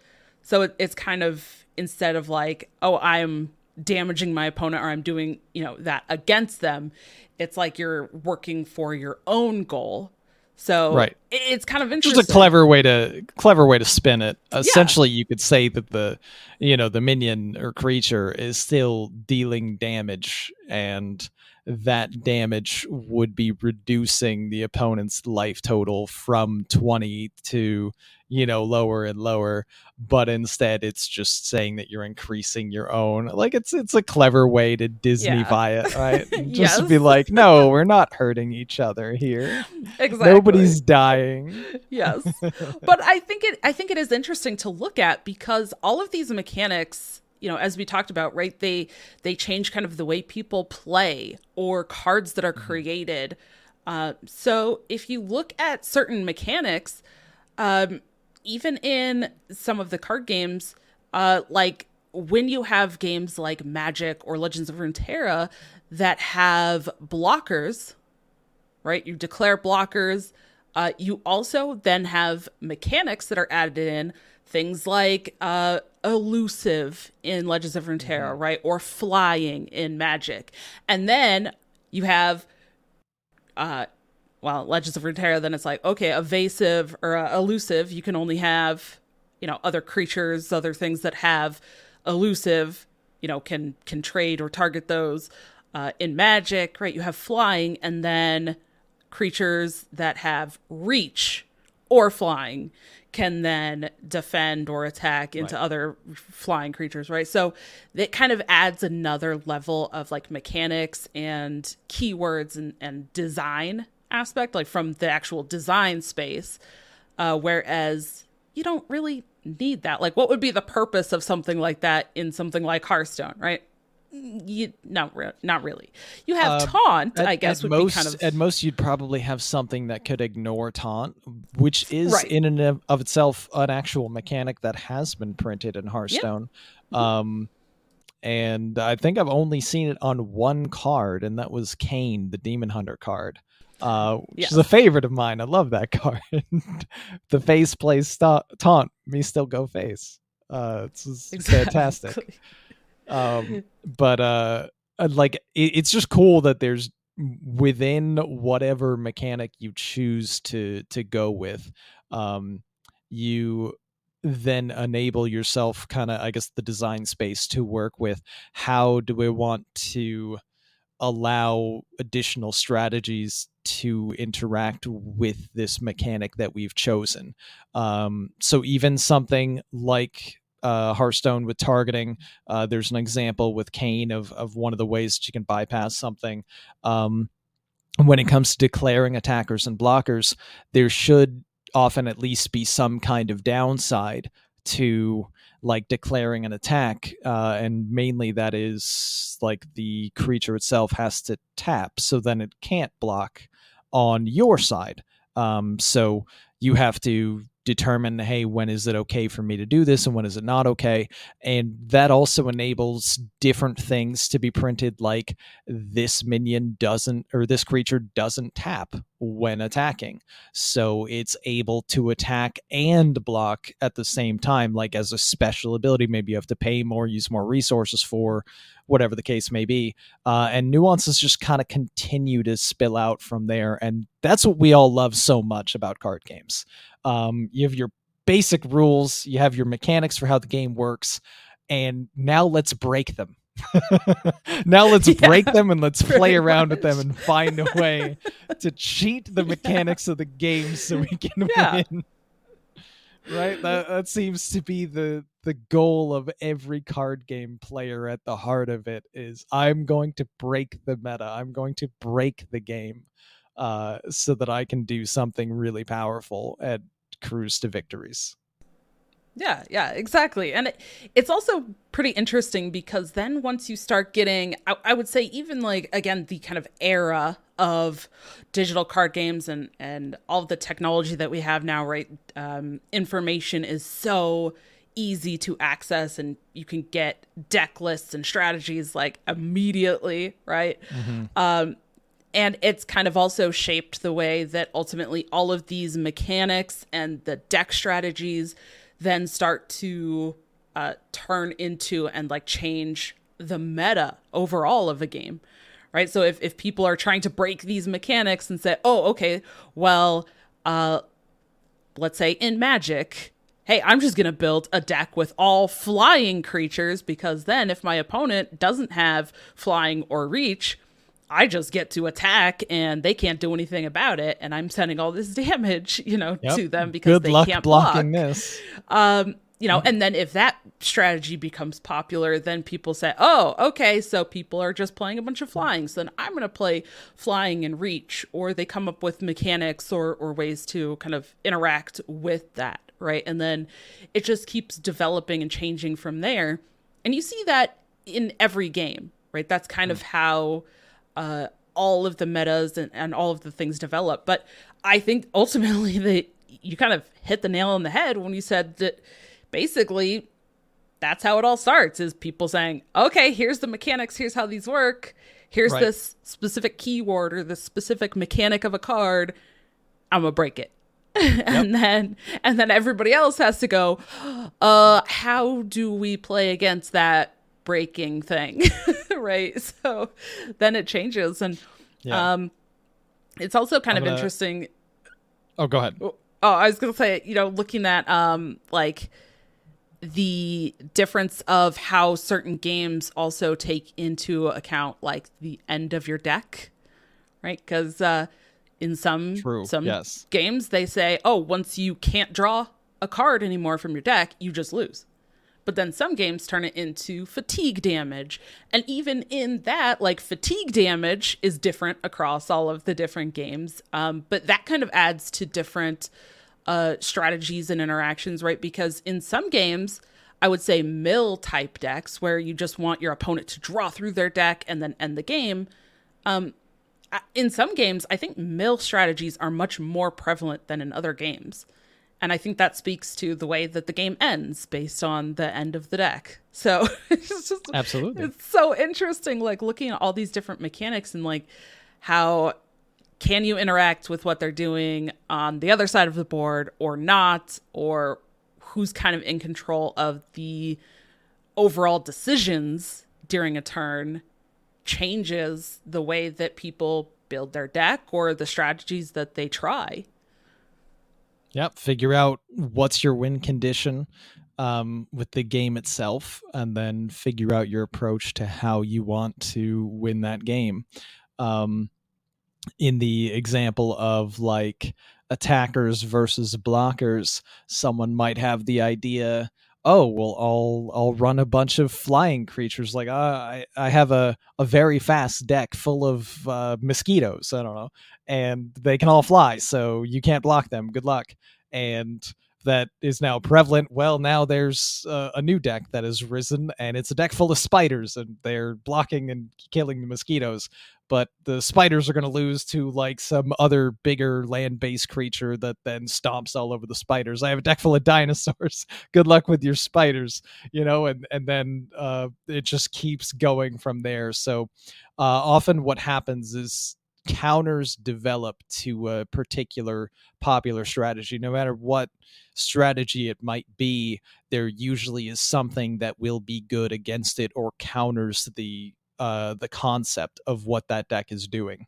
So it, it's kind of instead of like, oh, I'm damaging my opponent or I'm doing, you know, that against them, it's like you're working for your own goal so right. it's kind of interesting. It's a clever way to clever way to spin it. Essentially, yeah. you could say that the you know the minion or creature is still dealing damage and that damage would be reducing the opponent's life total from 20 to you know lower and lower but instead it's just saying that you're increasing your own. Like it's it's a clever way to disneyfy yeah. it right? [laughs] Just yes. be like no we're not hurting each other here. Exactly. Nobody's dying. Yes. [laughs] But i think it i think it is interesting to look at because all of these mechanics you know as we talked about right they they change kind of the way people play or cards that are mm-hmm. created uh, so if you look at certain mechanics um, even in some of the card games uh, like when you have games like magic or legends of runeterra that have blockers right you declare blockers uh, you also then have mechanics that are added in things like uh, elusive in Legends of Runeterra, mm-hmm. right? Or flying in Magic. And then you have uh well, Legends of Runeterra, then it's like, okay, evasive or uh, elusive, you can only have, you know, other creatures, other things that have elusive, you know, can can trade or target those. Uh, in Magic, right, you have flying, and then creatures that have reach or flying can then defend or attack into right. other flying creatures, right? So it kind of adds another level of like mechanics and keywords and, and design aspect, like from the actual design space. Uh, whereas you don't really need that. Like, what would be the purpose of something like that in something like Hearthstone, right? You not re- not really. You have uh, taunt, at, I guess, at most, kind of... At most, you'd probably have something that could ignore taunt, which is right. in and of itself an actual mechanic that has been printed in Hearthstone. Yep. Mm-hmm. Um, and I think I've only seen it on one card, and that was Kayn, the Demon Hunter card. Uh, which yeah. is a favorite of mine. I love that [laughs] card. the face plays st- taunt. Me still go face. Uh, it's, it's exactly. fantastic [laughs] um, but uh, uh, like it, it's just cool that there's within whatever mechanic you choose to to go with, um, you then enable yourself kind of i guess the design space to work with. How do we want to allow additional strategies to interact with this mechanic that we've chosen? Um, so even something like uh, Hearthstone with targeting. Uh, there's an example with Kayn of of one of the ways that you can bypass something. Um, when it comes to declaring attackers and blockers, there should often at least be some kind of downside to like declaring an attack uh, and mainly that is like the creature itself has to tap so then it can't block on your side um, so you have to determine hey when is it okay for me to do this and when is it not okay? And that also enables different things to be printed like this minion doesn't or this creature doesn't tap when attacking. So it's able to attack and block at the same time like as a special ability. Maybe you have to pay more use more resources for whatever the case may be uh, and nuances just kind of continue to spill out from there and that's what we all love so much about card games um, you have your basic rules, you have your mechanics for how the game works, and now let's break them. [laughs] now let's [laughs] yeah, break them and let's play around much. with them and find a way [laughs] to cheat the mechanics yeah. of the game so we can yeah. win. Right? That that seems to be the the goal of every card game player at the heart of it is I'm going to break the meta. I'm going to break the game uh, so that I can do something really powerful and cruise to victories. Yeah, yeah, exactly. And it, it's also pretty interesting because then once you start getting, I, I, would say, even like, again, the kind of era of digital card games and, and all the technology that we have now, right? Um, information is so easy to access and you can get deck lists and strategies like immediately, right? Mm-hmm. Um, and it's kind of also shaped the way that ultimately all of these mechanics and the deck strategies then start to uh, turn into and like change the meta overall of a game right so if, if people are trying to break these mechanics and say oh okay well uh let's say in magic hey i'm just going to build a deck with all flying creatures because then if my opponent doesn't have flying or reach I just get to attack and they can't do anything about it, and I'm sending all this [laughs] damage, you know, yep. to them because Good they luck can't blocking block. this. Um, you know, and then if that strategy becomes popular, then people say, "Oh, okay, so people are just playing a bunch of flying. So then I'm going to play flying and reach," or they come up with mechanics or or ways to kind of interact with that, right? And then it just keeps developing and changing from there. And you see that in every game, right? That's kind mm. of how uh, all of the metas and, and all of the things develop. But I think ultimately [laughs] that you kind of hit the nail on the head when you said that basically that's how it all starts is people saying, okay, here's the mechanics, here's how these work, here's right. this specific keyword or the specific mechanic of a card. I'm gonna break it. [laughs] and yep. then and then everybody else has to go, uh, how do we play against that breaking thing [laughs] right so then it changes and yeah. um it's also kind I'm of gonna... interesting oh go ahead oh i was gonna say you know looking at um like the difference of how certain games also take into account like the end of your deck right because uh in some True. some yes. games they say oh once you can't draw a card anymore from your deck you just lose but then some games turn it into fatigue damage. And even in that, like fatigue damage is different across all of the different games. Um, but that kind of adds to different uh, strategies and interactions, right? Because in some games, I would say mill type decks where you just want your opponent to draw through their deck and then end the game. Um, in some games, I think mill strategies are much more prevalent than in other games. And I think that speaks to the way that the game ends based on the end of the deck. [laughs] So it's just absolutely it's so interesting, like looking at all these different mechanics and like how can you interact with what they're doing on the other side of the board or not, or who's kind of in control of the overall decisions during a turn changes the way that people build their deck or the strategies that they try. Yep. Figure out what's your win condition um, with the game itself, and then figure out your approach to how you want to win that game. Um, in the example of like attackers versus blockers, someone might have the idea oh well i'll i'll run a bunch of flying creatures. Like uh, i i have a a very fast deck full of uh, mosquitoes i don't know and they can all fly so you can't block them. Good luck. And that is now prevalent well now there's uh, a new deck that has risen and it's a deck full of spiders and they're blocking and killing the mosquitoes but the spiders are going to lose to like some other bigger land-based creature that then stomps all over the spiders. I have a deck full of [laughs] dinosaurs. Good luck with your spiders, you know, and and then uh, it just keeps going from there. So uh, often what happens is counters develop to a particular popular strategy no matter what strategy it might be there usually is something that will be good against it or counters the uh, the concept of what that deck is doing.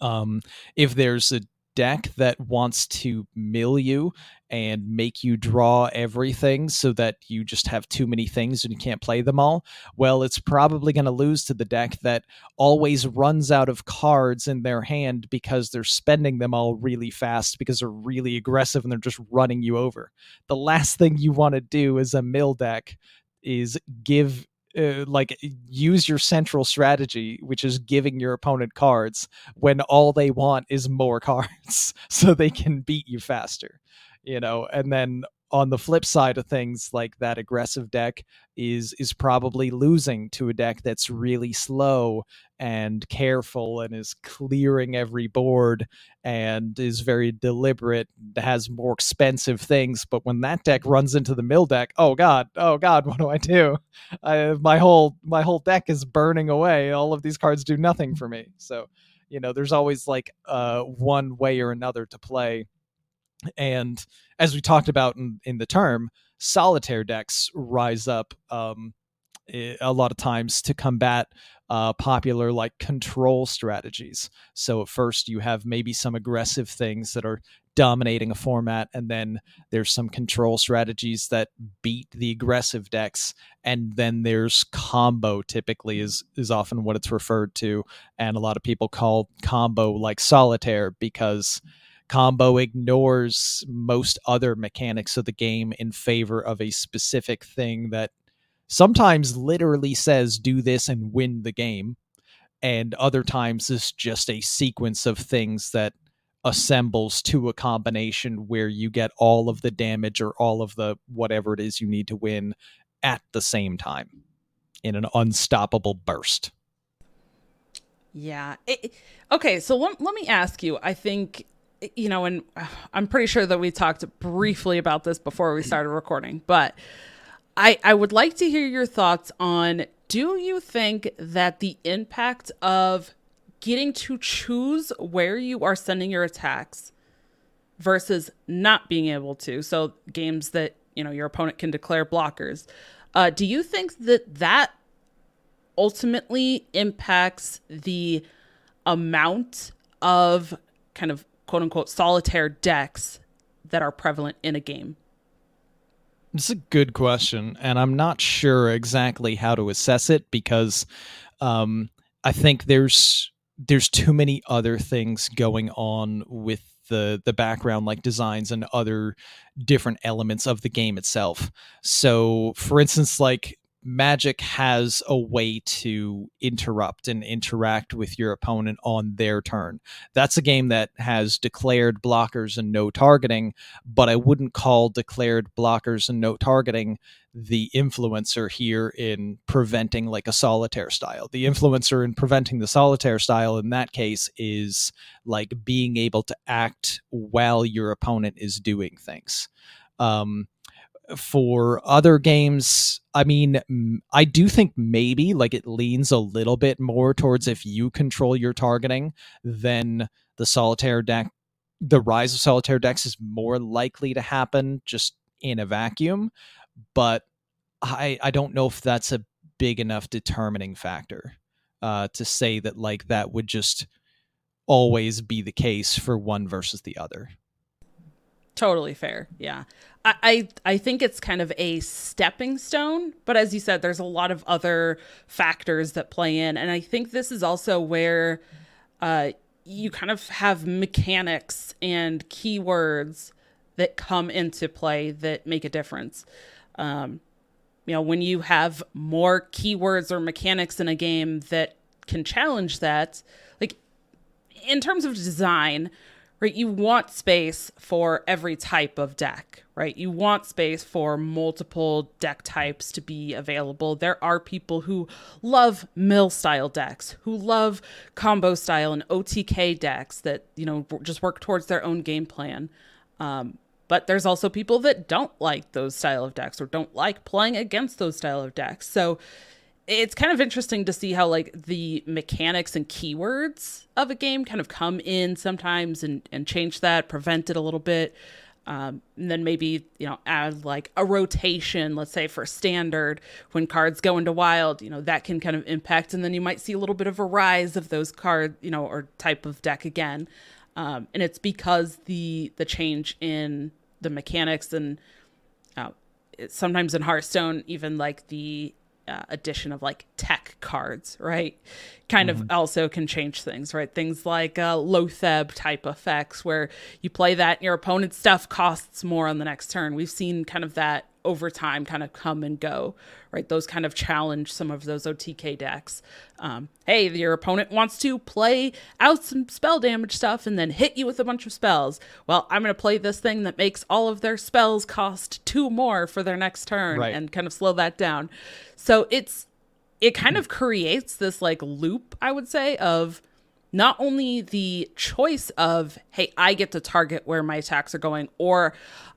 Um, if there's a deck that wants to mill you and make you draw everything so that you just have too many things and you can't play them all, well, it's probably going to lose to the deck that always runs out of cards in their hand because they're spending them all really fast because they're really aggressive and they're just running you over. The last thing you want to do as a mill deck is give uh, like use your central strategy which is giving your opponent cards when all they want is more [laughs] cards so they can beat you faster you know and then on the flip side of things like that aggressive deck is is probably losing to a deck that's really slow and careful and is clearing every board and is very deliberate has more expensive things but when that deck runs into the mill deck oh god oh god [laughs] what do i do? I, my whole my whole deck is burning away. All of these cards do nothing for me. So you know there's always like uh one way or another to play and as we talked about in, in the term, solitaire decks rise up um, a lot of times to combat uh, popular like control strategies. So at first you have maybe some aggressive things that are dominating a format and then there's some control strategies that beat the aggressive decks and then there's combo typically is is often what it's referred to and a lot of people call combo like solitaire because combo ignores most other mechanics of the game in favor of a specific thing that sometimes literally says do this and win the game and other times is just a sequence of things that assembles to a combination where you get all of the damage or all of the whatever it is you need to win at the same time in an unstoppable burst. Yeah. It, okay, so let, let me ask you. I think you know, and I'm pretty sure that we talked briefly about this before we started recording, but I I would like to hear your thoughts on do you think that the impact of getting to choose where you are sending your attacks versus not being able to. So games that, you know, your opponent can declare blockers. Uh, do you think that that ultimately impacts the amount of kind of quote unquote solitaire decks that are prevalent in a game? It's a good question, and I'm not sure exactly how to assess it because um, I think there's there's too many other things going on with the the background like designs and other different elements of the game itself. So for instance like Magic has a way to interrupt and interact with your opponent on their turn. That's a game that has declared blockers and no targeting, but I wouldn't call declared blockers and no targeting the influencer here in preventing like a solitaire style. The influencer in preventing the solitaire style in that case is like being able to act while your opponent is doing things. Um, for other games, I mean, I do think maybe like it leans a little bit more towards if you control your targeting, then the solitaire deck, the rise of solitaire decks is more likely to happen just in a vacuum. But I I don't know if that's a big enough determining factor uh, to say that like that would just always be the case for one versus the other. Totally fair. Yeah. I, I, think it's kind of a stepping stone, but as you said, there's a lot of other factors that play in. And I think this is also where uh, you kind of have mechanics and keywords that come into play that make a difference. Um, you know, when you have more keywords or mechanics in a game that can challenge that, like in terms of design, right? You want space for every type of deck, right? You want space for multiple deck types to be available. There are people who love mill style decks, who love combo style and OTK decks that, you know, just work towards their own game plan. Um, but there's also people that don't like those style of decks or don't like playing against those style of decks. So it's kind of interesting to see how like the mechanics and keywords of a game kind of come in sometimes and, and change that, prevent it a little bit. Um, and then maybe you know add like a rotation let's say for standard when cards go into wild you know that can kind of impact. And then you might see a little bit of a rise of those card you know or type of deck again. Um, and it's because the the change in the mechanics and uh, sometimes in Hearthstone, even like the uh, addition of like tech cards, right? Kind mm-hmm. of also can change things, right? Things like uh, Loatheb type effects where you play that and your opponent's stuff costs more on the next turn. We've seen kind of that over time kind of come and go, right? Those kind of challenge some of those OTK decks. Um, hey, your opponent wants to play out some spell damage stuff and then hit you with a bunch of spells. Well, I'm going to play this thing that makes all of their spells cost two more for their next turn right. and kind of slow that down. So it's, it kind of creates this like loop, I would say, of not only the choice of, hey, I get to target where my attacks are going, or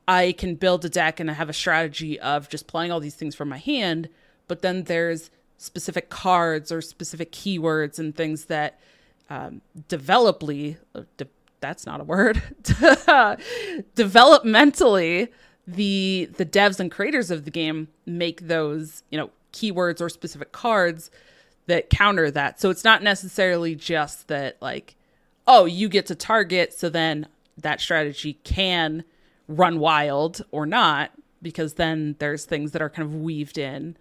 I can build a deck and I have a strategy of just playing all these things from my hand, but then there's specific cards or specific keywords and things that um, developly, uh, de- that's not a word, [laughs] developmentally, the the devs and creators of the game make those you know keywords or specific cards that counter that. So it's not necessarily just that like, oh, you get to target, so then that strategy can run wild or not because then there's things that are kind of weaved in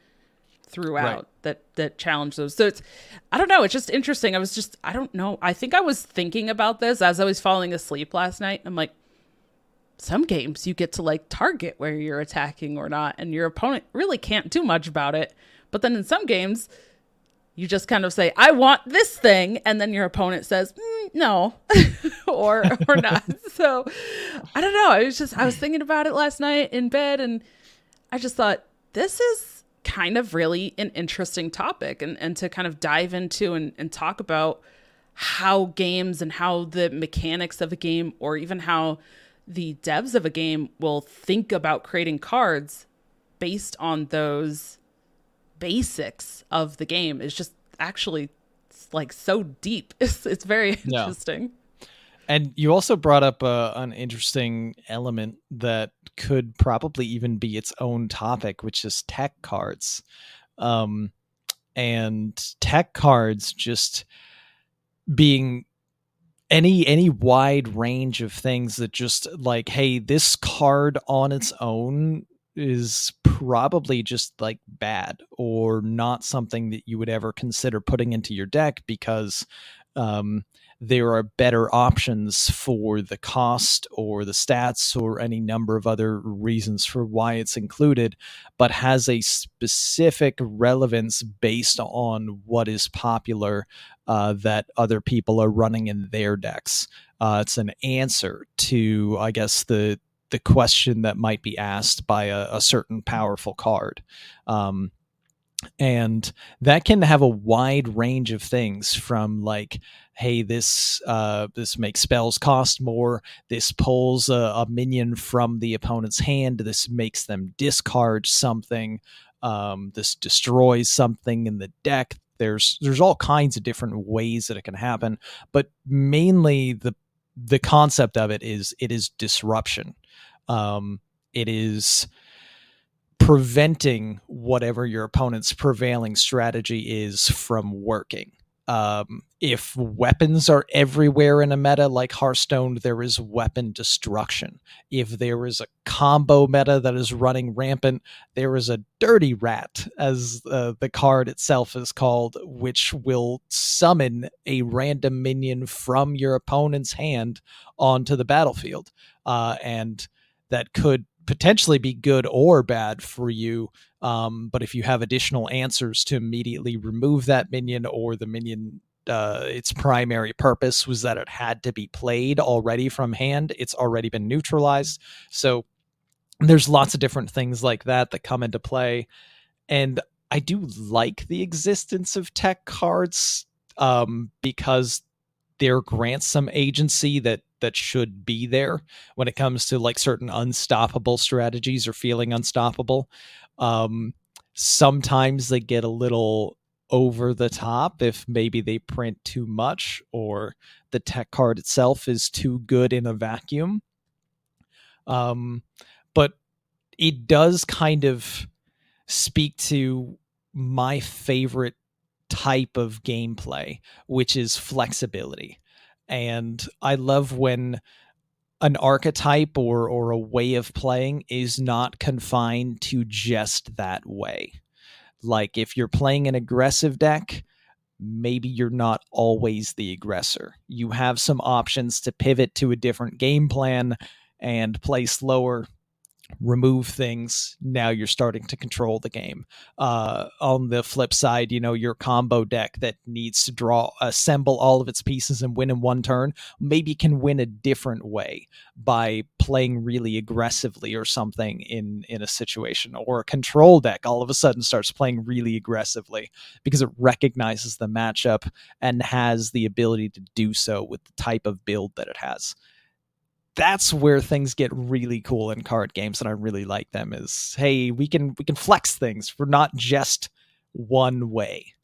throughout right. that that challenge those. So it's I don't know, it's just interesting. I was just I don't know. I think I was thinking about this as I was falling asleep last night. I'm like some games you get to like target where you're attacking or not and your opponent really can't do much about it. But then in some games you just kind of say I want this thing and then your opponent says mm, no [laughs] or or not. [laughs] so I don't know. I was just I was thinking about it last night in bed and I just thought this is kind of really an interesting topic and, and to kind of dive into and, and talk about how games and how the mechanics of a game or even how the devs of a game will think about creating cards based on those basics of the game is just actually like so deep. [laughs] It's it's very interesting. And you also brought up uh, an interesting element that could probably even be its own topic, which is tech cards. Um, and tech cards just being any any wide range of things that just like hey this card on its own is probably just like bad or not something that you would ever consider putting into your deck because um there are better options for the cost or the stats or any number of other reasons for why it's included, but has a specific relevance based on what is popular uh, that other people are running in their decks. Uh, it's an answer to, I guess, the the question that might be asked by a, a certain powerful card. Um, and that can have a wide range of things from like hey this uh, this makes spells cost more this pulls a, a, minion from the opponent's hand this makes them discard something um, this destroys something in the deck there's there's all kinds of different ways that it can happen but mainly the the concept of it is it is disruption um, it is preventing whatever your opponent's prevailing strategy is from working. Um, if weapons are everywhere in a meta like Hearthstone, there is weapon destruction. If there is a combo meta that is running rampant, there is a dirty rat, as uh, the card itself is called, which will summon a random minion from your opponent's hand onto the battlefield. Uh, and that could potentially be good or bad for you. Um, but if you have additional answers to immediately remove that minion or the minion uh, its primary purpose was that it had to be played already from hand. It's already been neutralized. So there's lots of different things like that that come into play. And I do like the existence of tech cards um, because there grants some agency that that should be there when it comes to like certain unstoppable strategies or feeling unstoppable. Um, sometimes they get a little over the top if maybe they print too much or the tech card itself is too good in a vacuum. Um, but it does kind of speak to my favorite type of gameplay, which is flexibility. And I love when an archetype or or a way of playing is not confined to just that way. Like if you're playing an aggressive deck, maybe you're not always the aggressor. You have some options to pivot to a different game plan and play slower remove things now you're starting to control the game. Uh, on the flip side you know your combo deck that needs to draw assemble all of its pieces and win in one turn maybe can win a different way by playing really aggressively or something in in a situation or a control deck all of a sudden starts playing really aggressively because it recognizes the matchup and has the ability to do so with the type of build that it has that's where things get really cool in card games and i really like them is hey we can we can flex things for not just one way.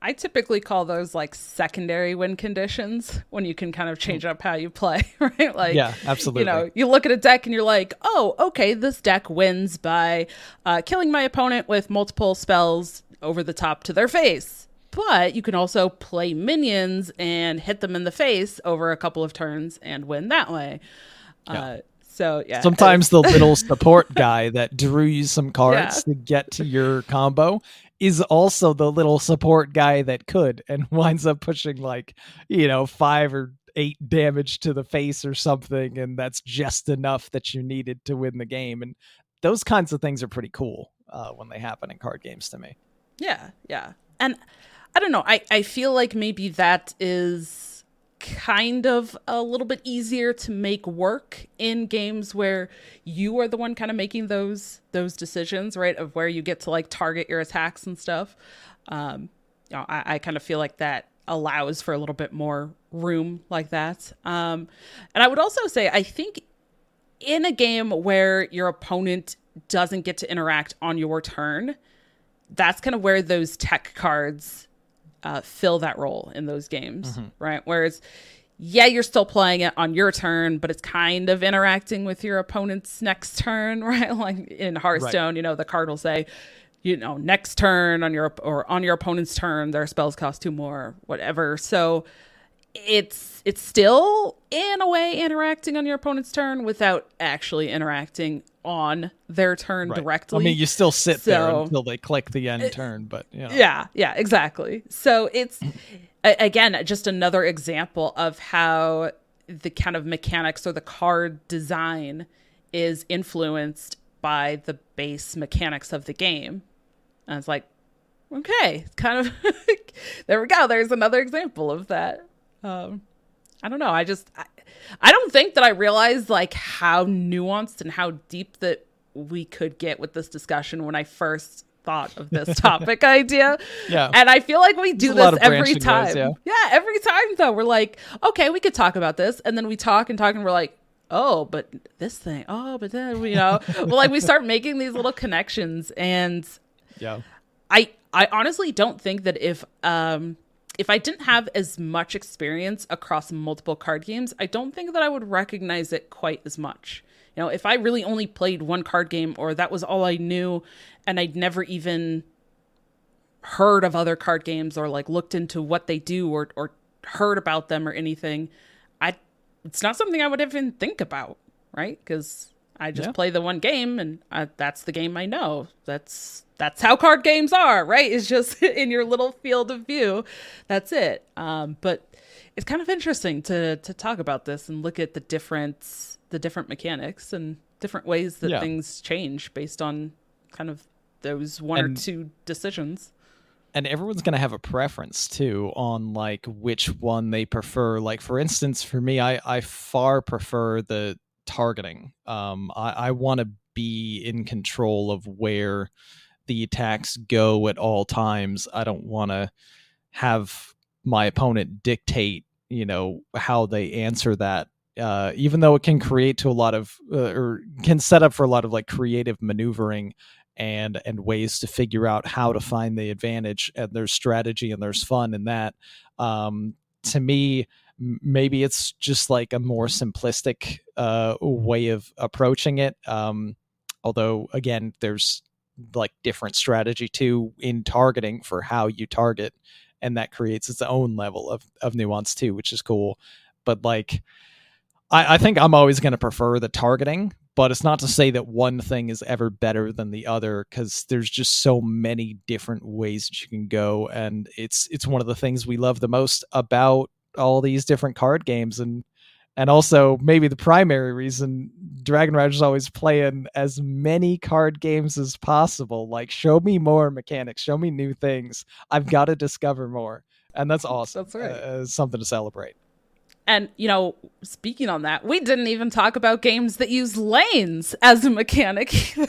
I typically call those like secondary win conditions when you can kind of change up how you play [laughs] right? Like yeah absolutely. you know you look at a deck and you're like oh okay this deck wins by uh, killing my opponent with multiple spells over the top to their face but you can also play minions and hit them in the face over a couple of turns and win that way. Yeah. Uh, so yeah. Sometimes [laughs] the little support guy that drew you some cards yeah. to get to your combo is also the little support guy that could and [laughs] winds up pushing like, you know, five or eight damage to the face or something, and that's just enough that you needed to win the game. And those kinds of things are pretty cool uh, when they happen in card games to me. Yeah, yeah. And I don't know, I, I feel like maybe that is kind of a little bit easier to make work in games where you are the one kind of making those those decisions right of where you get to like target your attacks and stuff. Um you know, I, I kind of feel like that allows for a little bit more room like that. Um and i would also say i think in a game where your opponent doesn't get to interact on your turn that's kind of where those tech cards uh, fill that role in those games, mm-hmm. right? Whereas, yeah, you're still playing it on your turn, but it's kind of interacting with your opponent's next turn, [laughs] right? Like in Hearthstone, right. you know, the card will say, you know, next turn on your or on your opponent's turn, their spells cost two more, whatever. So it's it's still in a way interacting on your opponent's turn without actually interacting on their turn right. directly. I mean, you still sit so, there until they click the end turn, but you know. yeah, yeah, exactly. So it's again just another example of how the kind of mechanics or the card design is influenced by the base mechanics of the game. And it's like, okay, kind of [laughs] there we go. There's another example of that. Um, I don't know. I just I, I don't think that I realized like how nuanced and how deep that we could get with this discussion when I first thought of this [laughs] topic idea. Yeah. And I feel like we do this every time. yeah. yeah, every time though. We're like, okay, we could talk about this. And then we talk and talk and we're like, oh, but this thing, oh, but then you know, well, [laughs] like we start making these little connections and yeah. I I honestly don't think that if um if I didn't have as much experience across multiple card games, I don't think that I would recognize it quite as much. You know, if I really only played one card game or that was all I knew and I'd never even heard of other card games or like looked into what they do or or heard about them or anything, I it's not something I would even think about, right? Cuz I just yeah. play the one game and I, that's the game I know. That's that's how card games are, right? It's just [laughs] in your little field of view. That's it. Um, but it's kind of interesting to to talk about this and look at the different the different mechanics and different ways that yeah. things change based on kind of those one and, or two decisions. And everyone's going to have a preference too on like which one they prefer. Like for instance, for me, I I far prefer the targeting. Um, I, I want to be in control of where the attacks go at all times. I don't want to have my opponent dictate, you know, how they answer that. Uh, even though it can create to a lot of uh, or can set up for a lot of like creative maneuvering and and ways to figure out how to find the advantage and there's strategy and there's fun in that um, to me maybe it's just like a more simplistic uh, way of approaching it um, although again there's like different strategy too in targeting for how you target and that creates its own level of, of nuance too which is cool. But like i, I think i'm always going to prefer the targeting but it's not to say that one thing is ever better than the other because there's just so many different ways that you can go and it's it's one of the things we love the most about all these different card games and and also maybe the primary reason Dragon is always playing as many card games as possible. Like, show me more mechanics, show me new things. I've got to discover more, and that's awesome. That's right. Uh, something to celebrate. And, you know, speaking on that, we didn't even talk about games that use lanes as a mechanic [laughs] either.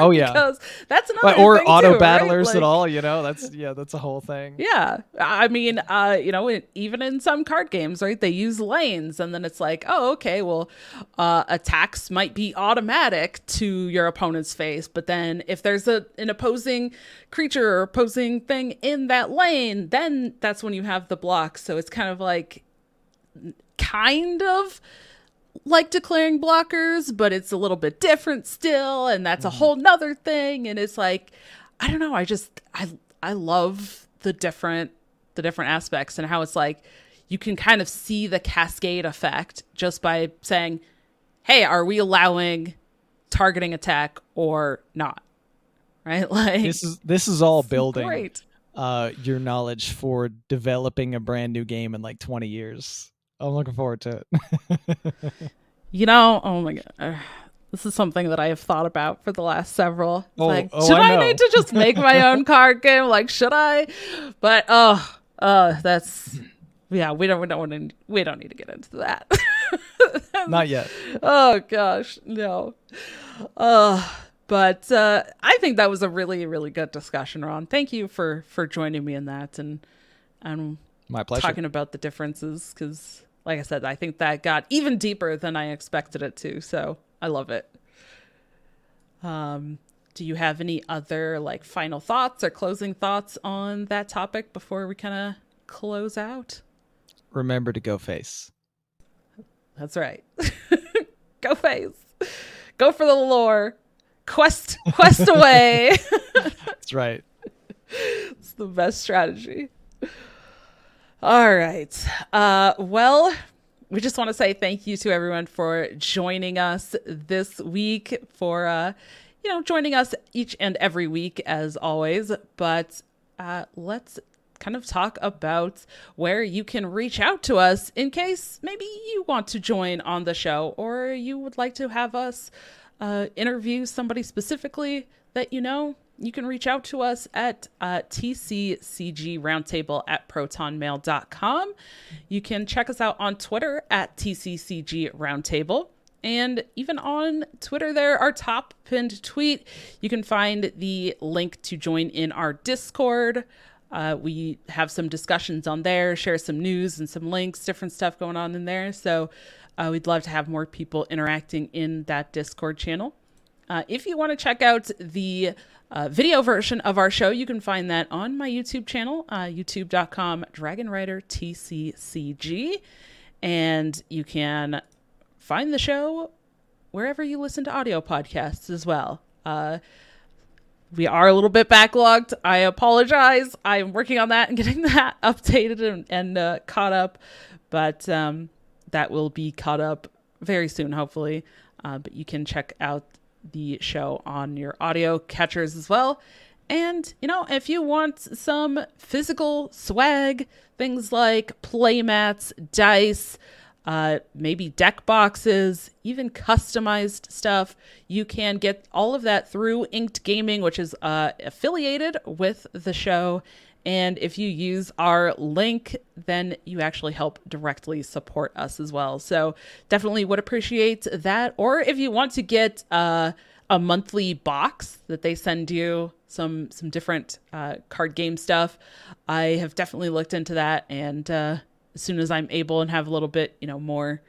Oh, [laughs] yeah. because that's another Or auto too, battlers right? like, at all, you know? That's, yeah, that's a whole thing. Yeah. I mean, uh, you know, it, even in some card games, right, they use lanes. And then it's like, oh, okay, well, uh, attacks might be automatic to your opponent's face. But then if there's a an opposing creature or opposing thing in that lane, then that's when you have the block. So it's kind of like, kind of like declaring blockers, but it's a little bit different still, and that's a mm-hmm. whole nother thing. And it's like, I don't know, I just I I love the different the different aspects and how it's like you can kind of see the cascade effect just by saying, "Hey, are we allowing targeting attack or not?" [laughs] Right? Like this is this is all building great. uh your knowledge for developing a brand new game in like 20 years. I'm looking forward to it. [laughs] you know, oh my god. This is something that I have thought about for the last several. Oh, like, oh, should I, I need to just make my [laughs] own card game? Like, should I? But oh, uh, that's yeah. We don't. We don't want to. We don't need to get into that. [laughs] Not yet. Oh gosh, no. Uh, but uh, I think that was a really, really good discussion, Ron. Thank you for for joining me in that and and my pleasure talking about the differences because, like I said, I think that got even deeper than I expected it to. So I love it. Um, do you have any other like final thoughts or closing thoughts on that topic before we kind of close out? Remember to go face. That's right. [laughs] go face. Go for the lore. Quest quest away. [laughs] That's right. [laughs] It's the best strategy. All right. Uh well, we just want to say thank you to everyone for joining us this week for uh you know joining us each and every week as always but uh let's kind of talk about where you can reach out to us in case maybe you want to join on the show or you would like to have us uh, interview somebody specifically that you know you can reach out to us at uh, tccgroundtable at protonmail.com. You can check us out on Twitter at tccgroundtable. And even on Twitter, there, our top pinned tweet, you can find the link to join in our Discord. Uh, we have some discussions on there, share some news and some links, different stuff going on in there. So uh, we'd love to have more people interacting in that Discord channel. Uh, if you want to check out the uh, video version of our show, you can find that on my YouTube channel, uh, youtube.com Dragonrider TCCG. And you can find the show wherever you listen to audio podcasts as well. Uh, we are a little bit backlogged. I apologize. I'm working on that and [laughs] getting that updated and, and uh, caught up, but um, that will be caught up very soon, hopefully. Uh, but you can check out the show on your audio catchers as well. And, you know, if you want some physical swag, things like playmats, dice, uh, maybe deck boxes, even customized stuff, you can get all of that through Inked Gaming, which is uh, affiliated with the show. And if you use our link, then you actually help directly support us as well. So definitely would appreciate that. Or if you want to get uh, a monthly box that they send you, some some different uh, card game stuff, I have definitely looked into that. And uh, as soon as I'm able and have a little bit, you know, more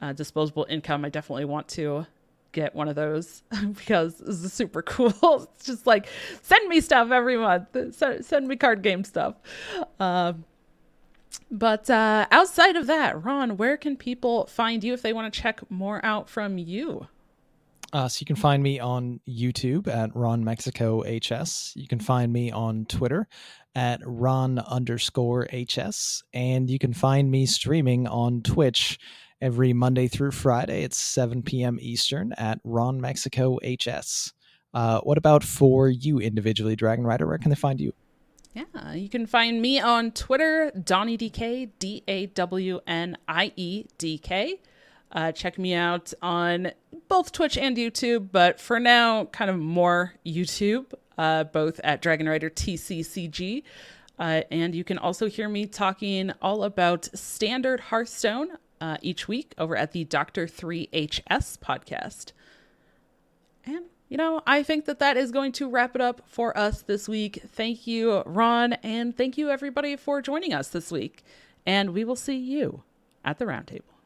uh, disposable income, I definitely want to get one of those [laughs] because this is super cool. [laughs] it's just like send me stuff every month. Send, send me card game stuff. Um, but uh, outside of that, Ron, where can people find you if they want to check more out from you? Uh, so you can find me on YouTube at Ron Mexico HS. You can find me on Twitter at Ron underscore HS, and you can find me streaming on Twitch every Monday through Friday at 7 p.m. Eastern at Ron Mexico HS. Uh, what about for you individually, Dragon Rider? Where can they find you? Yeah, you can find me on Twitter, Dawnie DK, D A W N I E D K. Uh, check me out on both Twitch and YouTube, but for now, kind of more YouTube, uh, both at Dragon Rider TCCG. Uh, and you can also hear me talking all about standard Hearthstone uh, each week over at the Doctor 3HS podcast. And, you know, I think that that is going to wrap it up for us this week. Thank you, Ron, and thank you, everybody, for joining us this week. And we will see you at the roundtable.